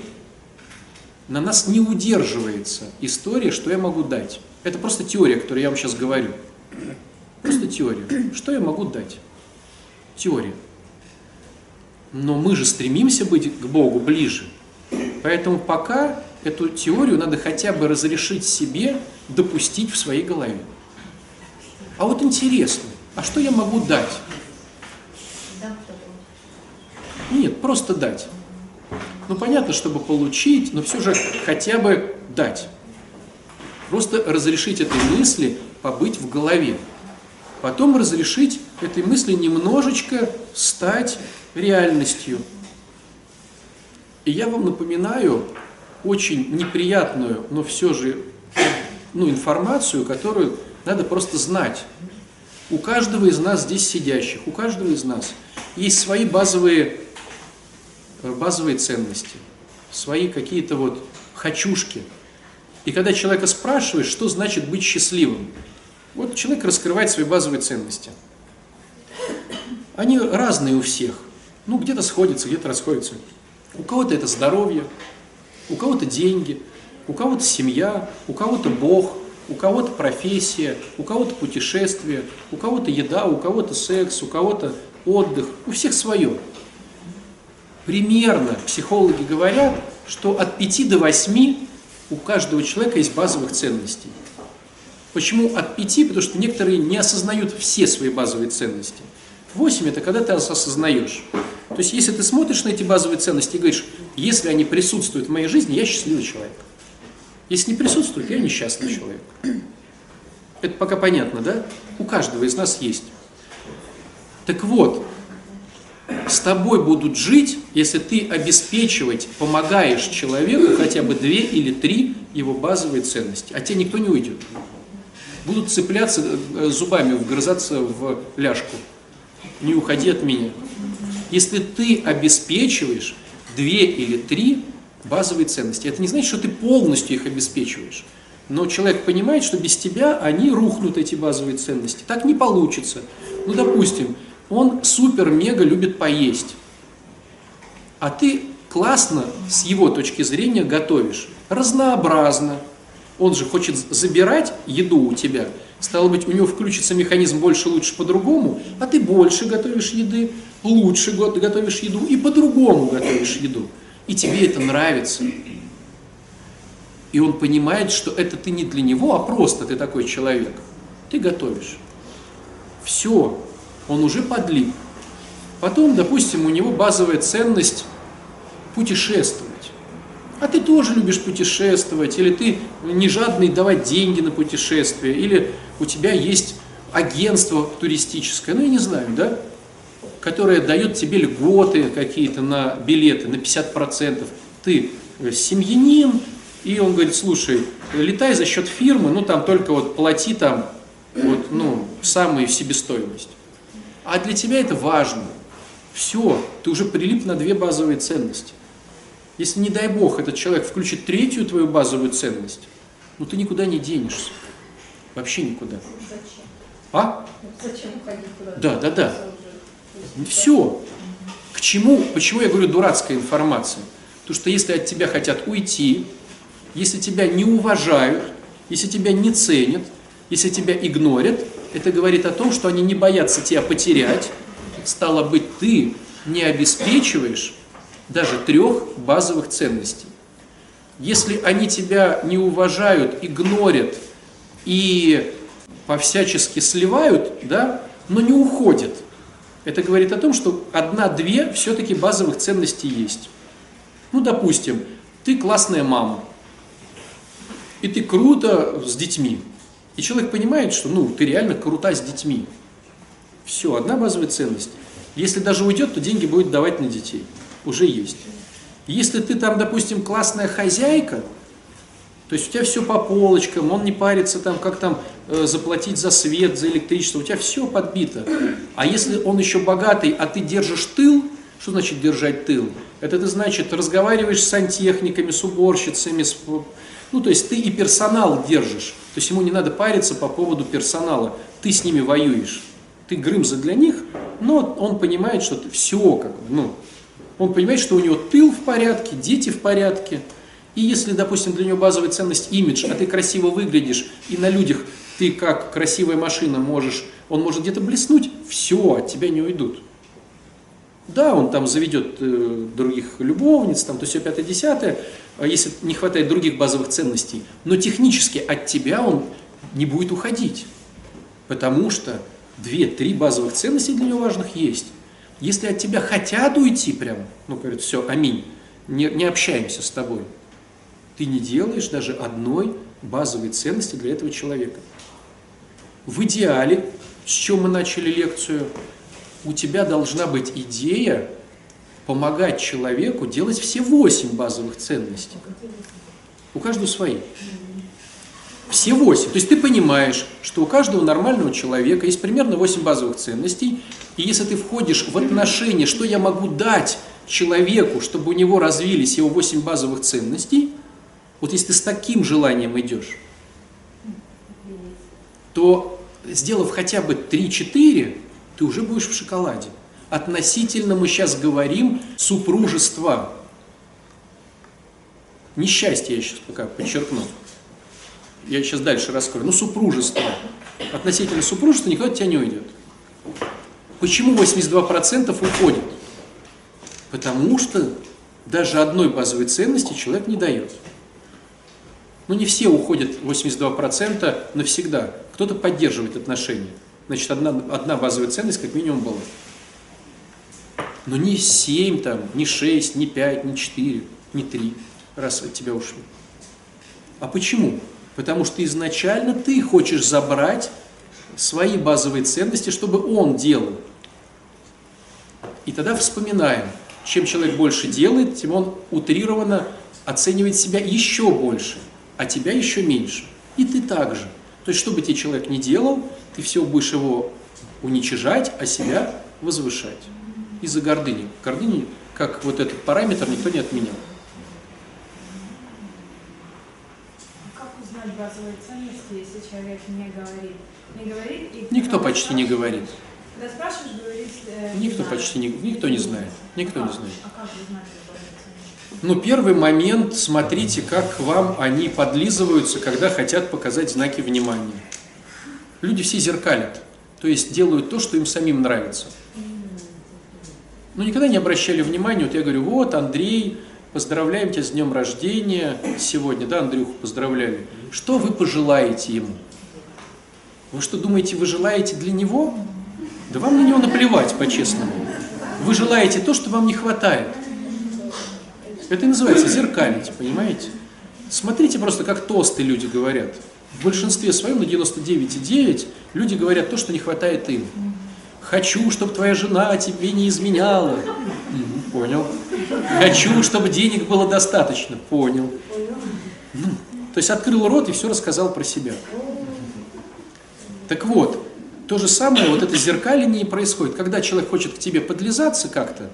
на нас не удерживается история, что я могу дать. Это просто теория, которую я вам сейчас говорю. Просто теория. Что я могу дать? Теория. Но мы же стремимся быть к Богу ближе. Поэтому пока эту теорию надо хотя бы разрешить себе допустить в своей голове. А вот интересно, а что я могу дать? Нет, просто дать. Ну, понятно, чтобы получить, но все же хотя бы дать. Просто разрешить этой мысли побыть в голове. Потом разрешить этой мысли немножечко стать реальностью. И я вам напоминаю очень неприятную, но все же ну, информацию, которую надо просто знать. У каждого из нас здесь сидящих, у каждого из нас есть свои базовые, базовые ценности, свои какие-то вот хочушки. И когда человека спрашиваешь, что значит быть счастливым, вот человек раскрывает свои базовые ценности. Они разные у всех. Ну, где-то сходятся, где-то расходятся. У кого-то это здоровье, у кого-то деньги, у кого-то семья, у кого-то Бог, у кого-то профессия, у кого-то путешествие, у кого-то еда, у кого-то секс, у кого-то отдых, у всех свое. Примерно психологи говорят, что от 5 до 8 у каждого человека есть базовых ценностей. Почему от 5? Потому что некоторые не осознают все свои базовые ценности. 8 это когда ты осознаешь. То есть, если ты смотришь на эти базовые ценности и говоришь, если они присутствуют в моей жизни, я счастливый человек. Если не присутствуют, я несчастный человек. Это пока понятно, да? У каждого из нас есть. Так вот, с тобой будут жить, если ты обеспечивать, помогаешь человеку хотя бы две или три его базовые ценности. А тебе никто не уйдет. Будут цепляться э, зубами, вгрызаться в ляжку. Не уходи от меня. Если ты обеспечиваешь две или три базовые ценности, это не значит, что ты полностью их обеспечиваешь. Но человек понимает, что без тебя они рухнут, эти базовые ценности. Так не получится. Ну, допустим, он супер-мега любит поесть. А ты классно с его точки зрения готовишь. Разнообразно. Он же хочет забирать еду у тебя. Стало быть, у него включится механизм больше, лучше, по-другому, а ты больше готовишь еды, лучше готовишь еду и по-другому готовишь еду. И тебе это нравится. И он понимает, что это ты не для него, а просто ты такой человек. Ты готовишь. Все, он уже подлип. Потом, допустим, у него базовая ценность путешествовать. А ты тоже любишь путешествовать, или ты не жадный давать деньги на путешествие, или у тебя есть агентство туристическое, ну я не знаю, да, которое дает тебе льготы какие-то на билеты, на 50%. Ты семьянин, и он говорит, слушай, летай за счет фирмы, ну там только вот плати там вот, ну, самую себестоимость. А для тебя это важно. Все, ты уже прилип на две базовые ценности. Если, не дай бог, этот человек включит третью твою базовую ценность, ну ты никуда не денешься. Вообще никуда. Зачем? А? Зачем уходить куда-то? Да, да, да. Все. К чему, почему я говорю дурацкая информация? Потому что если от тебя хотят уйти, если тебя не уважают, если тебя не ценят, если тебя игнорят, это говорит о том, что они не боятся тебя потерять. Стало быть, ты не обеспечиваешь даже трех базовых ценностей. Если они тебя не уважают, игнорят и по-всячески сливают, да, но не уходят, это говорит о том, что одна-две все-таки базовых ценностей есть. Ну, допустим, ты классная мама, и ты круто с детьми. Человек понимает, что ну, ты реально крута с детьми. Все, одна базовая ценность. Если даже уйдет, то деньги будет давать на детей. Уже есть. Если ты там, допустим, классная хозяйка, то есть у тебя все по полочкам, он не парится там, как там э, заплатить за свет, за электричество, у тебя все подбито. А если он еще богатый, а ты держишь тыл, что значит держать тыл? Это ты, значит, разговариваешь с сантехниками, с уборщицами, с ну, то есть ты и персонал держишь. То есть ему не надо париться по поводу персонала. Ты с ними воюешь. Ты Грымза для них, но он понимает, что ты все как бы, ну, он понимает, что у него тыл в порядке, дети в порядке. И если, допустим, для него базовая ценность имидж, а ты красиво выглядишь, и на людях ты как красивая машина можешь, он может где-то блеснуть, все, от тебя не уйдут. Да, он там заведет э, других любовниц, там то все пятое-десятое, а если не хватает других базовых ценностей, но технически от тебя он не будет уходить, потому что две-три базовых ценности для него важных есть. Если от тебя хотят уйти прям, ну, говорят, все, аминь, не, не общаемся с тобой, ты не делаешь даже одной базовой ценности для этого человека. В идеале, с чем мы начали лекцию, у тебя должна быть идея помогать человеку делать все восемь базовых ценностей. У каждого свои. Все восемь. То есть ты понимаешь, что у каждого нормального человека есть примерно восемь базовых ценностей, и если ты входишь в отношения, что я могу дать человеку, чтобы у него развились его восемь базовых ценностей, вот если ты с таким желанием идешь, то сделав хотя бы 3-4, ты уже будешь в шоколаде. Относительно мы сейчас говорим супружества. Несчастье я сейчас пока подчеркну. Я сейчас дальше раскрою. Ну, супружество. Относительно супружества никто от тебя не уйдет. Почему 82% уходит? Потому что даже одной базовой ценности человек не дает. Ну, не все уходят 82% навсегда. Кто-то поддерживает отношения. Значит, одна, одна базовая ценность как минимум была. Но не 7, там, не 6, не 5, не 4, не 3 раз от тебя ушли. А почему? Потому что изначально ты хочешь забрать свои базовые ценности, чтобы он делал. И тогда вспоминаем, чем человек больше делает, тем он утрированно оценивает себя еще больше, а тебя еще меньше. И ты также. То есть, что бы тебе человек ни делал, ты все будешь его уничижать, а себя возвышать. Из-за гордыни. Гордыни, как вот этот параметр, никто не отменял. Как узнать базовые ценности, если человек не говорит? Не говорит и... Никто почти не говорит. Когда спрашиваешь, говорит... э, Никто знаю. почти не, никто не знает. Никто не знает. А как узнать? Ну, первый момент, смотрите, как к вам они подлизываются, когда хотят показать знаки внимания. Люди все зеркалят, то есть делают то, что им самим нравится. Ну, никогда не обращали внимания, вот я говорю, вот, Андрей, поздравляем тебя с днем рождения сегодня, да, Андрюху поздравляли. Что вы пожелаете ему? Вы что, думаете, вы желаете для него? Да вам на него наплевать, по-честному. Вы желаете то, что вам не хватает. Это и называется зеркалить, понимаете? Смотрите просто, как тосты люди говорят. В большинстве своем, на 99,9, люди говорят то, что не хватает им. Хочу, чтобы твоя жена тебе не изменяла. Мгм, Понял. Хочу, чтобы денег было достаточно. Понял. Ну, то есть открыл рот и все рассказал про себя. Так вот, то же самое, вот это зеркаление происходит. Когда человек хочет к тебе подлизаться как-то,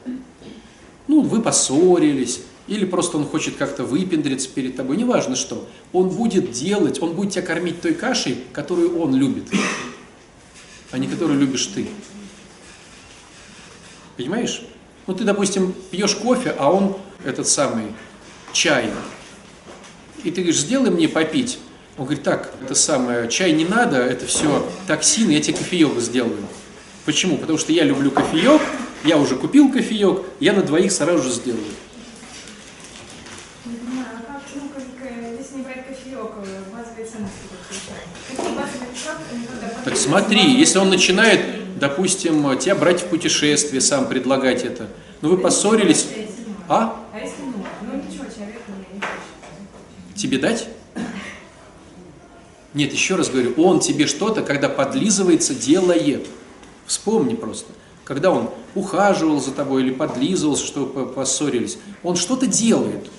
ну, вы поссорились, или просто он хочет как-то выпендриться перед тобой, неважно что, он будет делать, он будет тебя кормить той кашей, которую он любит, а не которую любишь ты. Понимаешь? Ну, ты, допустим, пьешь кофе, а он, этот самый, чай. И ты говоришь, сделай мне попить. Он говорит, так, это самое, чай не надо, это все токсины, я тебе кофеек сделаю. Почему? Потому что я люблю кофеек, я уже купил кофеек, я на двоих сразу же сделаю. Не понимаю, а как, ну, как, э, если не брать кофеек, э, базовые ценности как решать? Какие базовые, как, ну, когда Так потребность- смотри, если он начинает, допустим, тебя брать в путешествие, сам предлагать это, ну вы поссорились, А а? Ну, ничего, человек не, не хочет. Тебе дать? Нет, еще раз говорю, он тебе что-то, когда подлизывается, делает. Вспомни просто. Когда он ухаживал за тобой или подлизывался, что вы по- поссорились, он что-то делает.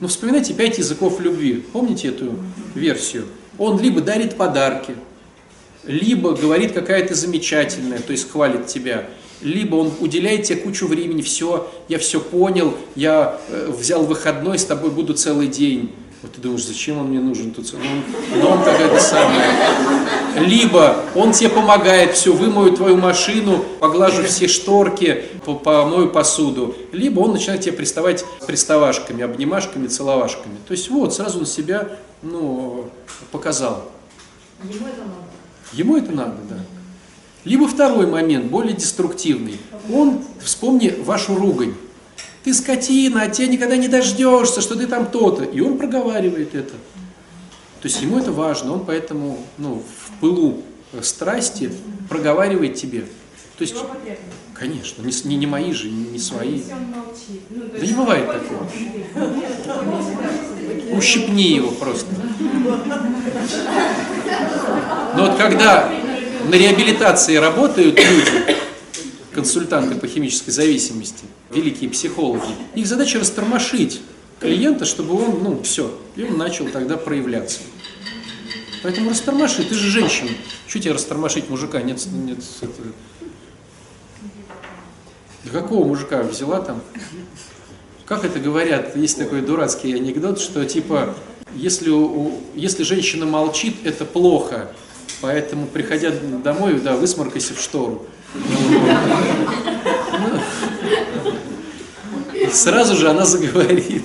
Ну, вспоминайте пять языков любви. Помните эту версию? Он либо дарит подарки, либо говорит, какая ты замечательная, то есть хвалит тебя, либо он уделяет тебе кучу времени, все, я все понял, я э, взял выходной, с тобой буду целый день. Вот ты думаешь, зачем он мне нужен тут? Ну, но он такая самая. Либо он тебе помогает, все, вымою твою машину, поглажу все шторки, по- помою посуду. Либо он начинает тебе приставать приставашками, обнимашками, целовашками. То есть вот, сразу он себя ну, показал. Ему это надо. Ему это надо, да. Либо второй момент, более деструктивный. Он, вспомни вашу ругань. Ты скотина, от тебя никогда не дождешься, что ты там то-то. И он проговаривает это. То есть ему это важно, он поэтому ну, в пылу э, страсти проговаривает тебе. То есть. Конечно, не, не, не мои же, не, не свои. Ну, Да не бывает такого. Ущипни его просто. Но вот когда на реабилитации работают люди, консультанты по химической зависимости, великие психологи, их задача растормошить клиента, чтобы он, ну, все, и он начал тогда проявляться. Поэтому растормоши, ты же женщина. Что тебе растормошить мужика? Нет, нет, это... Да какого мужика взяла там? Как это говорят? Есть такой дурацкий анекдот, что типа, если, у- если женщина молчит, это плохо. Поэтому, приходя домой, да, высморкайся в штору. И сразу же она заговорит.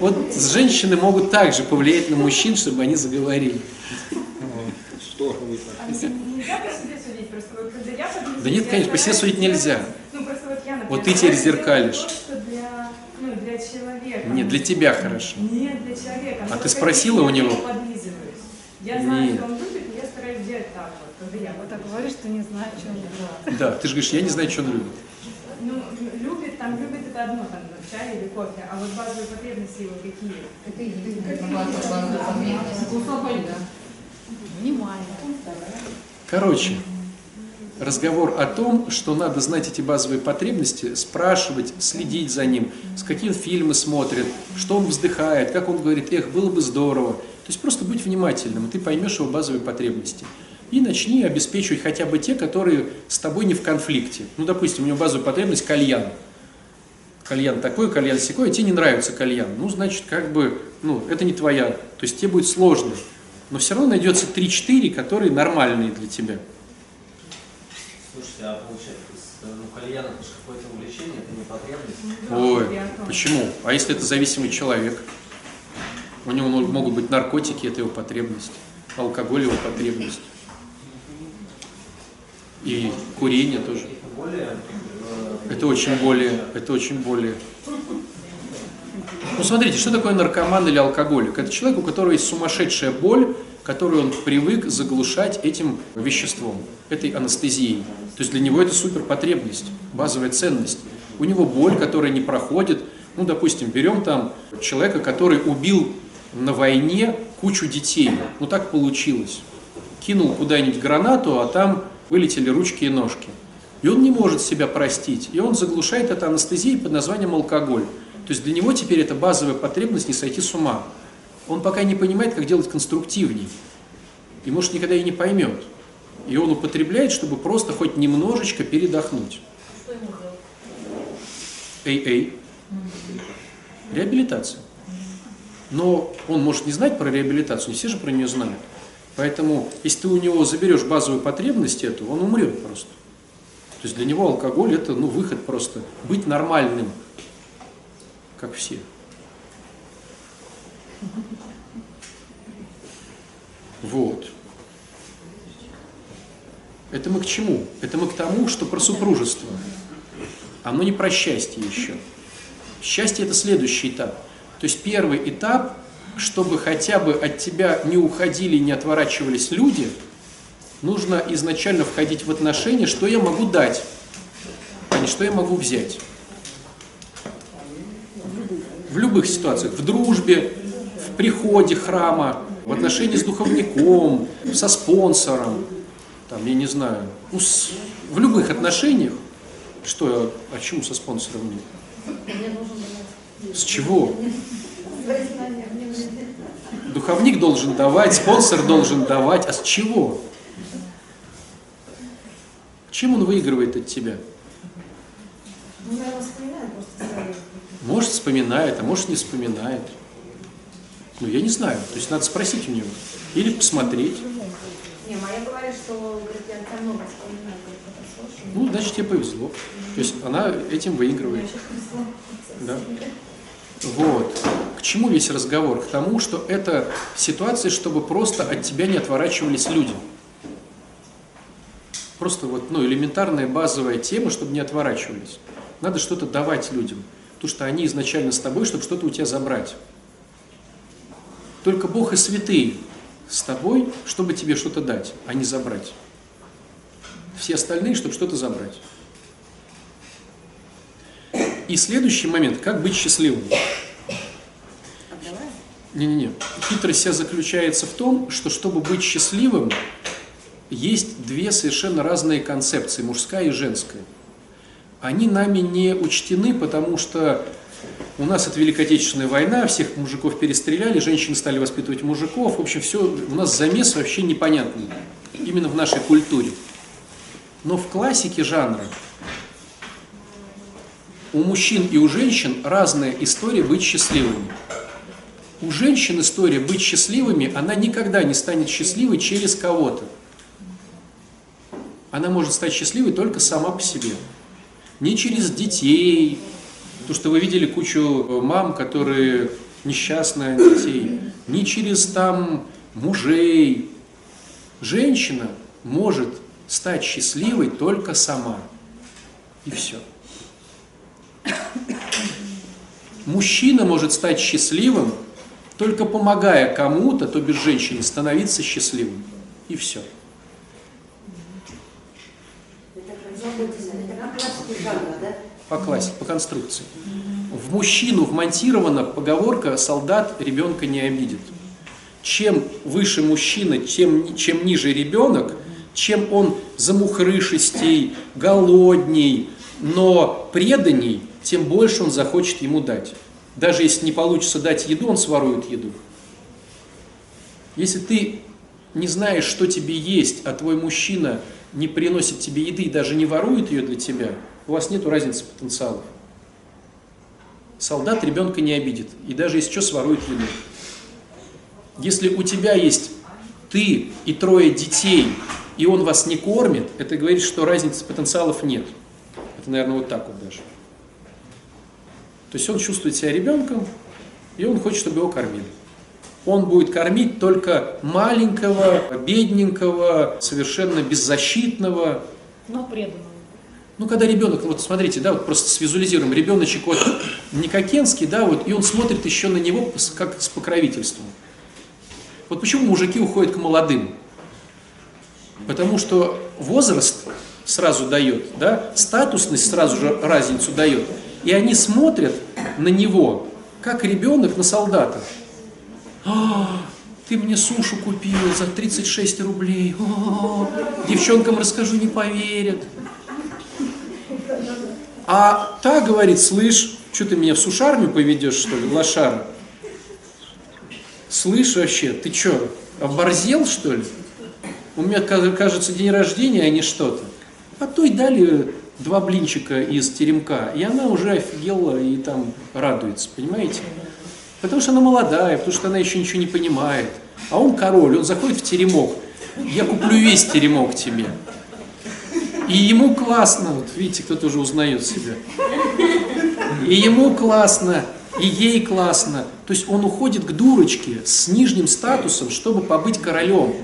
Вот женщины могут также повлиять на мужчин, чтобы они заговорили. А нельзя по себе судить, просто вот когда я подлизываюсь, Да нет, конечно, по себе судить нельзя. Вот ты теперь зеркалишь. для, ну, для человека. Нет, для тебя хорошо. Нет, для человека. А Но ты спросила у него? Я знаю, Нет. что он любит, я стараюсь делать так вот. Когда я вот так говорю, что не знаю, что он любит. Да, ты же говоришь, я не знаю, что он любит. Ну, любит, там любит это одно, там, чай или кофе, а вот базовые потребности его какие? Базовая потребность. Внимание. Короче, разговор о том, что надо знать эти базовые потребности, спрашивать, следить за ним, с какие фильмы смотрит, что он вздыхает, как он говорит, эх, было бы здорово. То есть просто быть внимательным, и ты поймешь его базовые потребности. И начни обеспечивать хотя бы те, которые с тобой не в конфликте. Ну, допустим, у него базовая потребность – кальян. Кальян такой, кальян секой, а тебе не нравится кальян. Ну, значит, как бы, ну, это не твоя. То есть тебе будет сложно. Но все равно найдется 3-4, которые нормальные для тебя. Слушайте, а получается, ну, кальян это же какое-то увлечение, это не потребность. Да, Ой, почему? А если это зависимый человек? У него мо- могут быть наркотики, это его потребность. Алкоголь его потребность. И курение тоже. Это более... э, Это очень более, это очень более. Ну смотрите, что такое наркоман или алкоголик? Это человек, у которого есть сумасшедшая боль, которую он привык заглушать этим веществом, этой анестезией. То есть для него это супер потребность, базовая ценность. У него боль, которая не проходит. Ну, допустим, берем там человека, который убил на войне кучу детей. Ну, так получилось. Кинул куда-нибудь гранату, а там вылетели ручки и ножки. И он не может себя простить. И он заглушает это анестезией под названием алкоголь. То есть для него теперь это базовая потребность не сойти с ума. Он пока не понимает, как делать конструктивней. И может никогда и не поймет. И он употребляет, чтобы просто хоть немножечко передохнуть. Эй-эй. Реабилитация. Но он может не знать про реабилитацию, не все же про нее знают. Поэтому, если ты у него заберешь базовую потребность эту, он умрет просто. То есть для него алкоголь это ну, выход просто. Быть нормальным, как все. Вот. Это мы к чему? Это мы к тому, что про супружество. Оно не про счастье еще. Счастье – это следующий этап. То есть первый этап, чтобы хотя бы от тебя не уходили, не отворачивались люди, нужно изначально входить в отношения, что я могу дать, а не что я могу взять. В любых ситуациях, в дружбе, в приходе храма, в отношении с духовником, со спонсором, там, я не знаю, ну, с- в любых отношениях, что, а чему со спонсором нет? С чего? Духовник должен давать, спонсор должен давать, а с чего? Чем он выигрывает от тебя? Ну. Может, вспоминает, а может, не вспоминает. Ну, я не знаю. То есть надо спросить у него. Или посмотреть. Не, моя говорит, что говорит, я тебя много вспоминаю, говорит. Ну, значит, тебе повезло. То есть она этим выигрывает. Да. Вот. К чему весь разговор? К тому, что это ситуация, чтобы просто от тебя не отворачивались люди. Просто вот, ну, элементарная базовая тема, чтобы не отворачивались. Надо что-то давать людям, потому что они изначально с тобой, чтобы что-то у тебя забрать. Только Бог и святые с тобой, чтобы тебе что-то дать, а не забрать. Все остальные, чтобы что-то забрать. И следующий момент, как быть счастливым. Не-не-не. Хитрость вся заключается в том, что чтобы быть счастливым, есть две совершенно разные концепции, мужская и женская. Они нами не учтены, потому что у нас это Великая Отечественная война, всех мужиков перестреляли, женщины стали воспитывать мужиков. В общем, все, у нас замес вообще непонятный, именно в нашей культуре. Но в классике жанра у мужчин и у женщин разная история быть счастливыми. У женщин история быть счастливыми, она никогда не станет счастливой через кого-то. Она может стать счастливой только сама по себе. Не через детей, потому что вы видели кучу э, мам, которые несчастные детей, не через там мужей. Женщина может стать счастливой только сама. И все. Мужчина может стать счастливым, только помогая кому-то, то без женщины, становиться счастливым. И все. По классике, по конструкции. В мужчину вмонтирована поговорка «солдат ребенка не обидит». Чем выше мужчина, чем, чем ниже ребенок, чем он замухрышистей, голодней, но преданней, тем больше он захочет ему дать. Даже если не получится дать еду, он сворует еду. Если ты не знаешь, что тебе есть, а твой мужчина не приносит тебе еды и даже не ворует ее для тебя, у вас нет разницы потенциалов. Солдат ребенка не обидит, и даже если что, сворует еду. Если у тебя есть ты и трое детей, и он вас не кормит, это говорит, что разницы потенциалов нет. Это, наверное, вот так вот даже. То есть он чувствует себя ребенком, и он хочет, чтобы его кормили. Он будет кормить только маленького, бедненького, совершенно беззащитного. Но преданного. Ну, когда ребенок, вот смотрите, да, вот просто свизуализируем, ребеночек вот не Кокенский, да, вот, и он смотрит еще на него как с покровительством. Вот почему мужики уходят к молодым? Потому что возраст сразу дает, да, статусность сразу же разницу дает. И они смотрят на него, как ребенок на солдата. А, ты мне сушу купил за 36 рублей. О, девчонкам расскажу, не поверят. А та говорит, слышь, что ты меня в сушарню поведешь, что ли, лошара? Слышь вообще, ты что, оборзел, что ли? У меня, кажется, день рождения, а не что-то. А то и дали два блинчика из теремка, и она уже офигела и там радуется, понимаете? Потому что она молодая, потому что она еще ничего не понимает. А он король, он заходит в теремок. Я куплю весь теремок тебе. И ему классно, вот видите, кто-то уже узнает себя. И ему классно, и ей классно. То есть он уходит к дурочке с нижним статусом, чтобы побыть королем.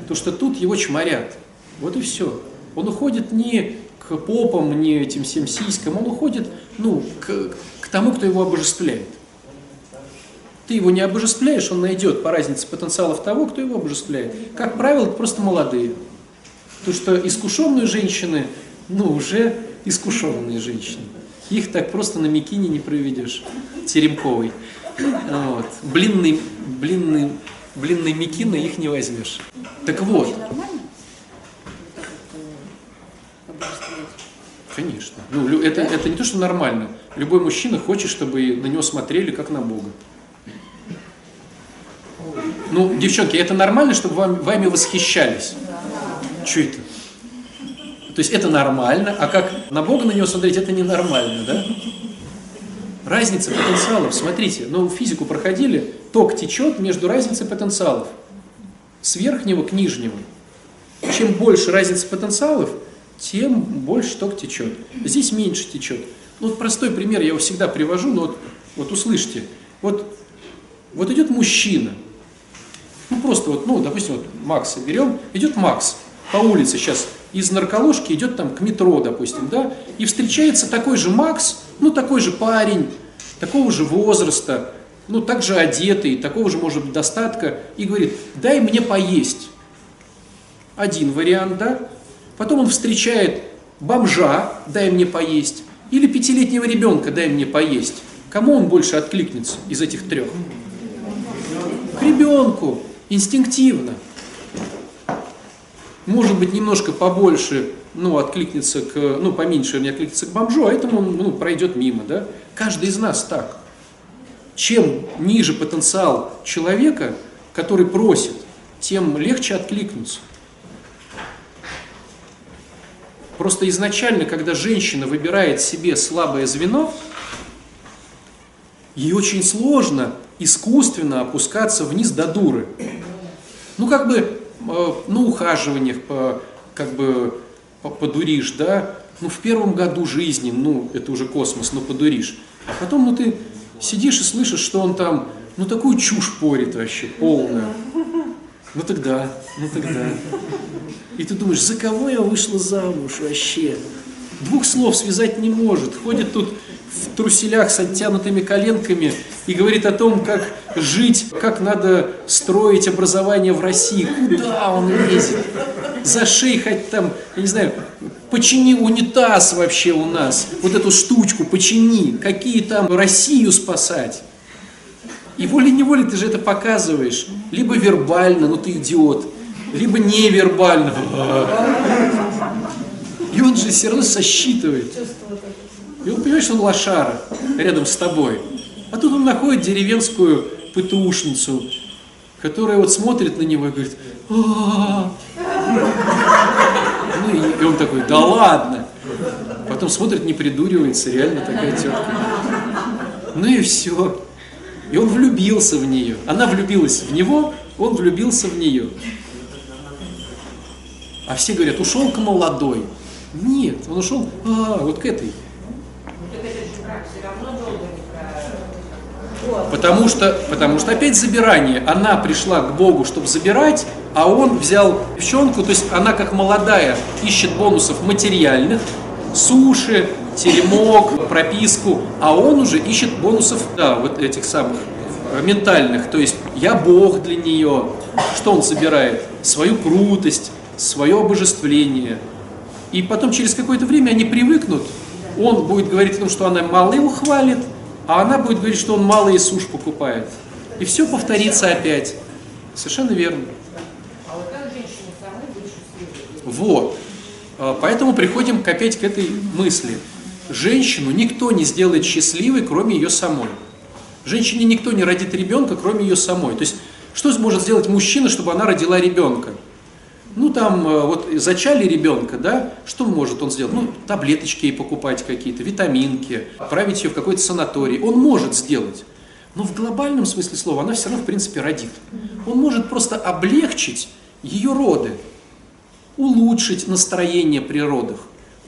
Потому что тут его чморят. Вот и все. Он уходит не к попам, не этим всем сиськам, он уходит ну, к, к тому, кто его обожествляет. Ты его не обожествляешь, он найдет по разнице потенциалов того, кто его обожествляет. Как правило, это просто молодые. Потому что искушенные женщины, ну, уже искушенные женщины. Их так просто на Микине не проведешь, Теремковой. Вот. Блинный, блинный, блинный Микина их не возьмешь. Так вот. Конечно. Ну, это, это не то, что нормально. Любой мужчина хочет, чтобы на него смотрели как на Бога. Ну, девчонки, это нормально, чтобы вам, вами восхищались? Что это? То есть это нормально, а как на Бога на него смотреть, это ненормально, да? Разница потенциалов, смотрите, ну физику проходили, ток течет между разницей потенциалов, с верхнего к нижнему. Чем больше разница потенциалов, тем больше ток течет. Здесь меньше течет. Ну, вот простой пример я его всегда привожу, но вот, вот услышьте. Вот, вот идет мужчина, ну просто вот, ну, допустим, вот Макса берем, идет Макс по улице сейчас из нарколожки идет там к метро, допустим, да, и встречается такой же Макс, ну такой же парень, такого же возраста, ну также одетый, такого же может быть достатка, и говорит, дай мне поесть. Один вариант, да. Потом он встречает бомжа, дай мне поесть, или пятилетнего ребенка, дай мне поесть. Кому он больше откликнется из этих трех? К ребенку инстинктивно. Может быть, немножко побольше, ну, откликнется к, ну, поменьше не откликнется к бомжу, а этому он, ну, пройдет мимо, да? Каждый из нас так. Чем ниже потенциал человека, который просит, тем легче откликнуться. Просто изначально, когда женщина выбирает себе слабое звено, ей очень сложно искусственно опускаться вниз до дуры. Ну, как бы, на ухаживаниях по, как бы, подуришь, да, ну, в первом году жизни, ну, это уже космос, но подуришь. А потом, ну, ты сидишь и слышишь, что он там, ну, такую чушь порит вообще, полную. Ну, тогда, ну, тогда. И ты думаешь, за кого я вышла замуж вообще? Двух слов связать не может. Ходит тут в труселях с оттянутыми коленками и говорит о том, как жить, как надо строить образование в России. Куда он лезет? За шеей хоть там, я не знаю, почини унитаз вообще у нас, вот эту штучку почини, какие там Россию спасать. И волей-неволей ты же это показываешь, либо вербально, ну ты идиот, либо невербально. *laughs* И он же все равно сосчитывает. И он понимает, что он лошара рядом с тобой. А тут он находит деревенскую ПТУшницу, которая вот смотрит на него и говорит, «А-а-а». ну и, и он такой, да ладно. Потом смотрит, не придуривается, реально такая тетка. Ну и все. И он влюбился в нее. Она влюбилась в него, он влюбился в нее. А все говорят, ушел к молодой. Нет, он ушел а, вот к этой. Потому что, потому что опять забирание. Она пришла к Богу, чтобы забирать, а он взял девчонку, то есть она как молодая ищет бонусов материальных, суши, теремок, прописку, а он уже ищет бонусов, да, вот этих самых э, ментальных. То есть я Бог для нее. Что он собирает? Свою крутость, свое обожествление. И потом через какое-то время они привыкнут. Он будет говорить о том, что она мало его хвалит, а она будет говорить, что он мало и суш покупает. И все повторится опять. Совершенно верно. Вот. А, поэтому приходим опять к этой мысли. Женщину никто не сделает счастливой, кроме ее самой. Женщине никто не родит ребенка, кроме ее самой. То есть, что может сделать мужчина, чтобы она родила ребенка? Ну, там, э, вот зачали ребенка, да, что может он сделать? Ну, таблеточки ей покупать какие-то, витаминки, отправить ее в какой-то санаторий. Он может сделать. Но в глобальном смысле слова она все равно, в принципе, родит. Он может просто облегчить ее роды, улучшить настроение при родах.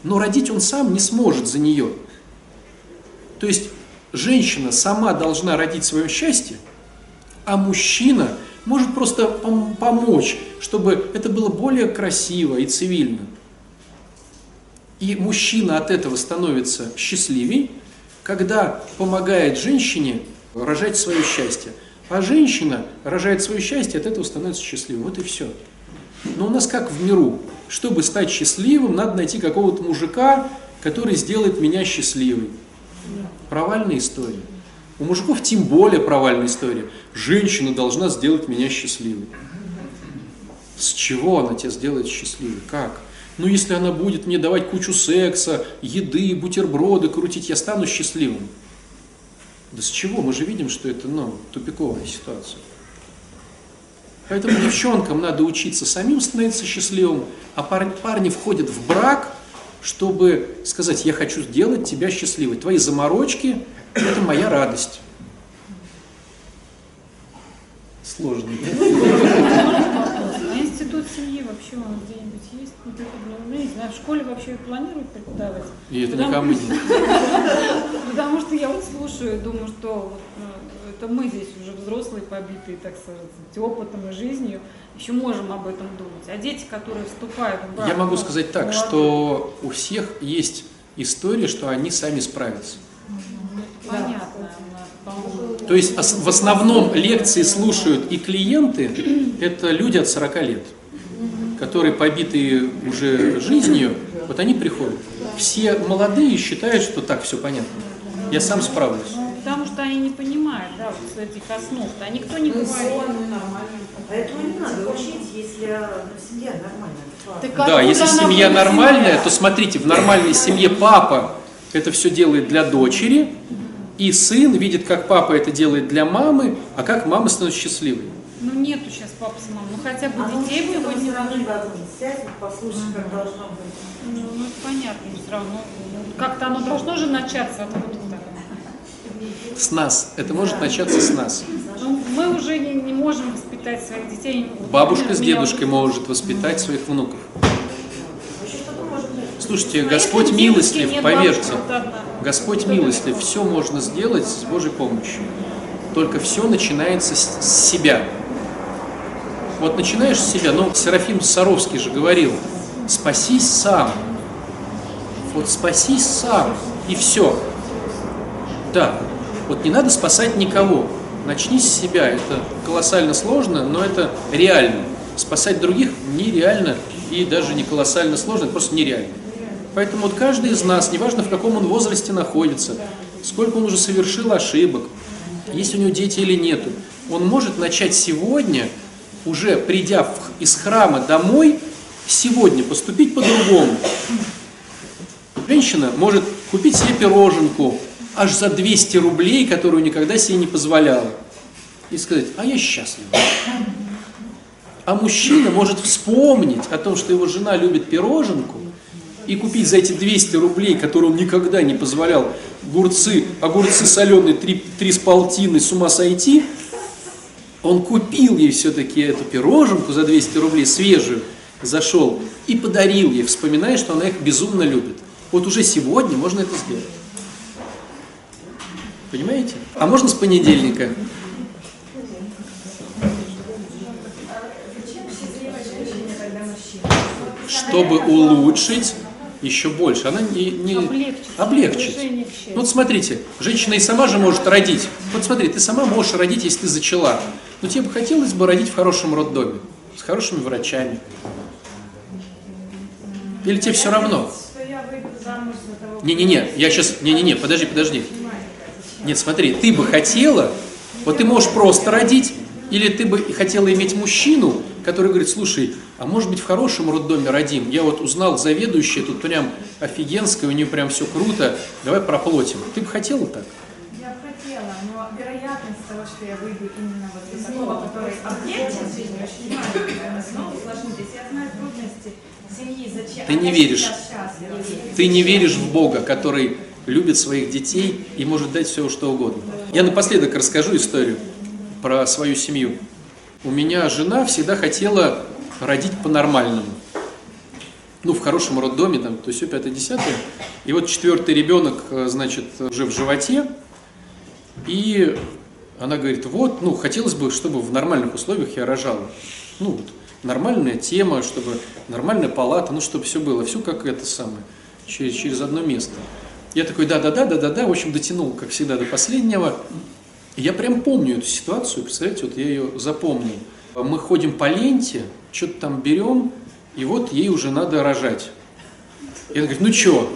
Но родить он сам не сможет за нее. То есть женщина сама должна родить свое счастье, а мужчина – может просто пом помочь, чтобы это было более красиво и цивильно. И мужчина от этого становится счастливей, когда помогает женщине рожать свое счастье. А женщина рожает свое счастье, от этого становится счастливой. Вот и все. Но у нас как в миру. Чтобы стать счастливым, надо найти какого-то мужика, который сделает меня счастливой. Провальная история. У мужиков тем более провальная история. Женщина должна сделать меня счастливой. С чего она тебя сделает счастливой? Как? Ну, если она будет мне давать кучу секса, еды, бутерброды крутить, я стану счастливым. Да с чего? Мы же видим, что это, ну, тупиковая ситуация. Поэтому девчонкам надо учиться самим становиться счастливым, а парни, парни входят в брак, чтобы сказать, я хочу сделать тебя счастливой. Твои заморочки – это моя радость. Сложно. А семьи вообще он где-нибудь есть? Ну, ну, не знаю, в школе вообще планируют преподавать? И это никому не... *laughs* Потому что я вот слушаю, думаю, что ну, это мы здесь уже взрослые, побитые, так сказать, опытом и жизнью, еще можем об этом думать. А дети, которые вступают в брак... Я могу сказать так, что у всех есть история, что они сами справятся. Понятно. То есть в основном лекции слушают и клиенты, это люди от 40 лет, которые побитые уже жизнью, вот они приходят. Все молодые считают, что так все понятно. Я сам справлюсь. Потому что они не понимают, да, вот с этих основ. А никто не говорит. Поэтому не надо учить, если семья нормальная. Так, да, если семья нормальная, то смотрите, в нормальной семье папа это все делает для дочери, и сын видит, как папа это делает для мамы, а как мама становится счастливой. Ну нету сейчас папы с мамой, ну хотя бы а детей ну, будет. все равно сядь, послушай, ага. как должно быть. Ну, ну это понятно, все равно. Как-то оно должно же начаться откуда-то. С нас. Это может начаться с нас. Ну, мы уже не, не можем воспитать своих детей. Бабушка с дедушкой может воспитать своих внуков. Слушайте, Господь милостлив, поверьте. Господь милостлив, все можно сделать с Божьей помощью. Только все начинается с себя. Вот начинаешь с себя, ну, Серафим Саровский же говорил, спасись сам. Вот спасись сам, и все. Да, вот не надо спасать никого. Начни с себя. Это колоссально сложно, но это реально. Спасать других нереально и даже не колоссально сложно, это просто нереально. Поэтому вот каждый из нас, неважно в каком он возрасте находится, сколько он уже совершил ошибок, есть у него дети или нету, он может начать сегодня уже придя из храма домой, сегодня поступить по-другому. Женщина может купить себе пироженку аж за 200 рублей, которую никогда себе не позволяла, и сказать, а я счастлива. А мужчина может вспомнить о том, что его жена любит пироженку, и купить за эти 200 рублей, которые он никогда не позволял, огурцы, огурцы соленые, три, три с полтиной, с ума сойти, он купил ей все-таки эту пироженку за 200 рублей, свежую, зашел и подарил ей, вспоминая, что она их безумно любит. Вот уже сегодня можно это сделать. Понимаете? А можно с понедельника? Мужчина? Чтобы улучшить еще больше. Она не, не к счастью. Ну, вот смотрите, женщина и сама же может родить. Вот смотри, ты сама можешь родить, если ты зачала. Но тебе бы хотелось бы родить в хорошем роддоме, с хорошими врачами. Или тебе все равно? Не-не-не, я сейчас... Не-не-не, подожди, подожди. Нет, смотри, ты бы хотела, вот ты можешь просто родить, или ты бы хотела иметь мужчину, который говорит, слушай, а может быть в хорошем роддоме родим? Я вот узнал заведующая, тут прям офигенская, у нее прям все круто, давай проплатим. Ты бы хотела так? Я бы хотела, но вероятность того, что я выйду именно вот из такого, который облегчит жизнь, очень маленькая. Она снова усложнит. Если я знаю трудности семьи, зачем... Ты не веришь. Ты не веришь в Бога, который любит своих детей и может дать все, что угодно. Я напоследок расскажу историю про свою семью. У меня жена всегда хотела родить по-нормальному. Ну, в хорошем роддоме, там, то все пятое, десятое. И вот четвертый ребенок, э, значит, уже в животе. И она говорит, вот, ну, хотелось бы, чтобы в нормальных условиях я рожала. Ну, вот, нормальная тема, чтобы нормальная палата, ну, чтобы все было, все как это самое, через, через одно место. Я такой, да-да-да, да-да-да, в общем, дотянул, как всегда, до последнего. Я прям помню эту ситуацию, представляете, вот я ее запомнил. Мы ходим по ленте, что-то там берем, и вот ей уже надо рожать. И она говорит, ну что?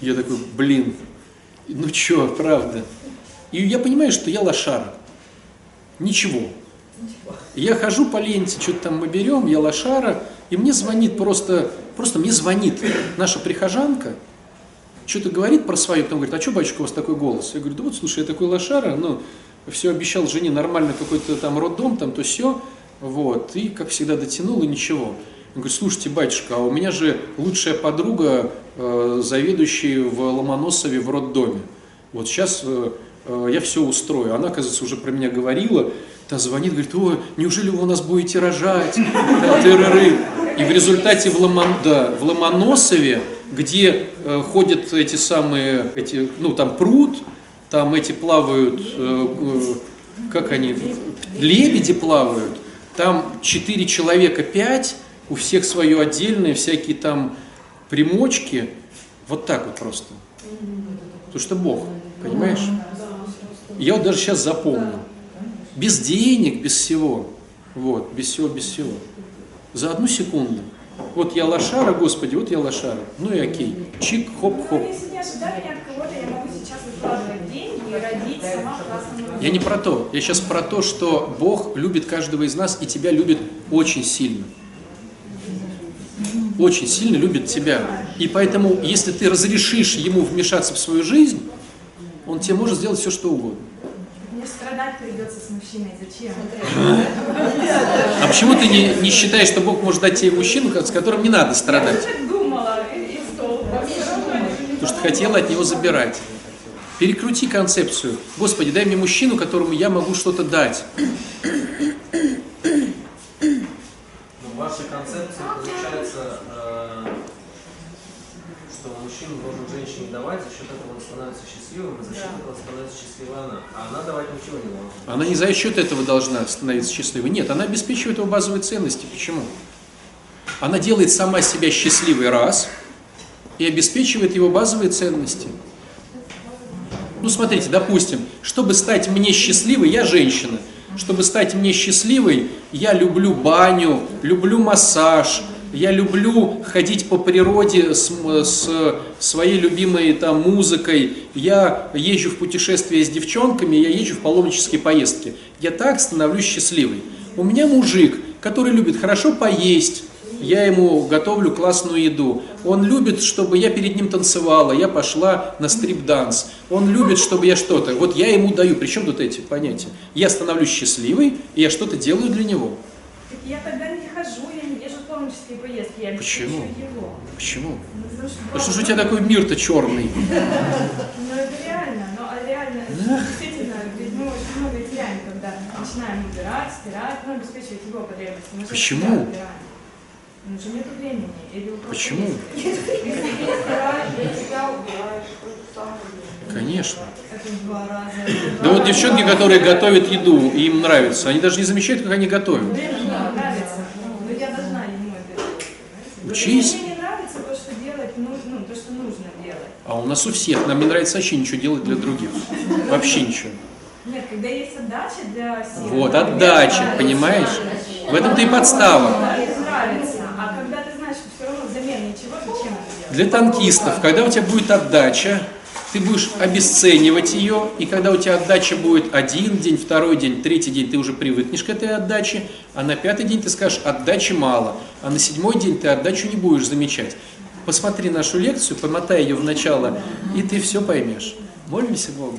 Я такой, блин, ну что, правда. И я понимаю, что я лошара. Ничего. Я хожу по ленте, что-то там мы берем, я лошара, и мне звонит просто, просто мне звонит наша прихожанка, что-то говорит про свое, потом говорит, а что, батюшка, у вас такой голос? Я говорю, да вот, слушай, я такой лошара, ну, все обещал жене нормально какой-то там роддом, там то все, вот, и, как всегда, дотянул, и ничего. Он говорит, слушайте, батюшка, а у меня же лучшая подруга, э, заведующая в Ломоносове в роддоме. Вот сейчас э, э, я все устрою. Она, оказывается, уже про меня говорила, та звонит, говорит, ой, неужели вы у нас будете рожать? И в результате в, Ломон, да, где э, ходят эти самые, эти, ну там пруд, там эти плавают, э, э, как они, лебеди плавают, там четыре человека, пять, у всех свое отдельное, всякие там примочки, вот так вот просто. Потому что Бог, понимаешь? Я вот даже сейчас запомнил. Без денег, без всего. Вот, без всего, без всего. За одну секунду. Вот я лошара, Господи, вот я лошара. Ну и окей. Чик, хоп, хоп. Ну, если не ожидали от кого-то, я могу сейчас выкладывать деньги и родить сама в классном Я не про то. Я сейчас про то, что Бог любит каждого из нас и тебя любит очень сильно. Очень сильно любит тебя. И поэтому, если ты разрешишь ему вмешаться в свою жизнь, он тебе может сделать все, что угодно. Мне страдать придется с мужчиной. Зачем? А почему ты не, не считаешь, что Бог может дать тебе мужчину, с которым не надо Я страдать? так думала и. Потому что хотела от него забирать. Перекрути концепцию. Господи, дай мне мужчину, которому я могу что-то дать. Мужчина должен женщине давать, за счет этого он становится счастливым, и за счет этого становится счастливой она. А она давать ничего не должна. Она не за счет этого должна становиться счастливой. Нет, она обеспечивает его базовые ценности. Почему? Она делает сама себя счастливой раз и обеспечивает его базовые ценности. Ну, смотрите, допустим, чтобы стать мне счастливой, я женщина. Чтобы стать мне счастливой, я люблю баню, люблю массаж, я люблю ходить по природе с, с своей любимой там музыкой, я езжу в путешествия с девчонками, я езжу в паломнические поездки. Я так становлюсь счастливой. У меня мужик, который любит хорошо поесть, я ему готовлю классную еду. Он любит, чтобы я перед ним танцевала, я пошла на стрип-данс. Он любит, чтобы я что-то. Вот я ему даю. Причем тут эти понятия? Я становлюсь счастливой, и я что-то делаю для него. Так я тогда не хожу, я не езжу в творческие поездки, я Почему? его. Почему? Ну, потому что, же у тебя такой мир-то черный? *laughs* Ну это реально, но реально, действительно, ведь мы очень много теряем, когда начинаем убирать, стирать, ну, обеспечивать его потребности. Почему? Ну же нет времени. Или Почему? Конечно. Да вот девчонки, которые готовят еду, и им нравится, они даже не замечают, как они готовят. Время мне нравится, но я должна ему это делать. понимаете? Учись. Мне не нравится то, что делать, ну, ну, то, что нужно делать. А у нас у всех, нам не нравится вообще ничего делать для других. Вообще ничего. Нет, когда есть отдача для всех. Вот, отдача, понимаешь? В этом-то и подстава. А? Для танкистов, когда у тебя будет отдача, ты будешь обесценивать ее, и когда у тебя отдача будет один день, второй день, третий день, ты уже привыкнешь к этой отдаче, а на пятый день ты скажешь, отдачи мало, а на седьмой день ты отдачу не будешь замечать. Посмотри нашу лекцию, помотай ее в начало, и ты все поймешь. Молимся Богу.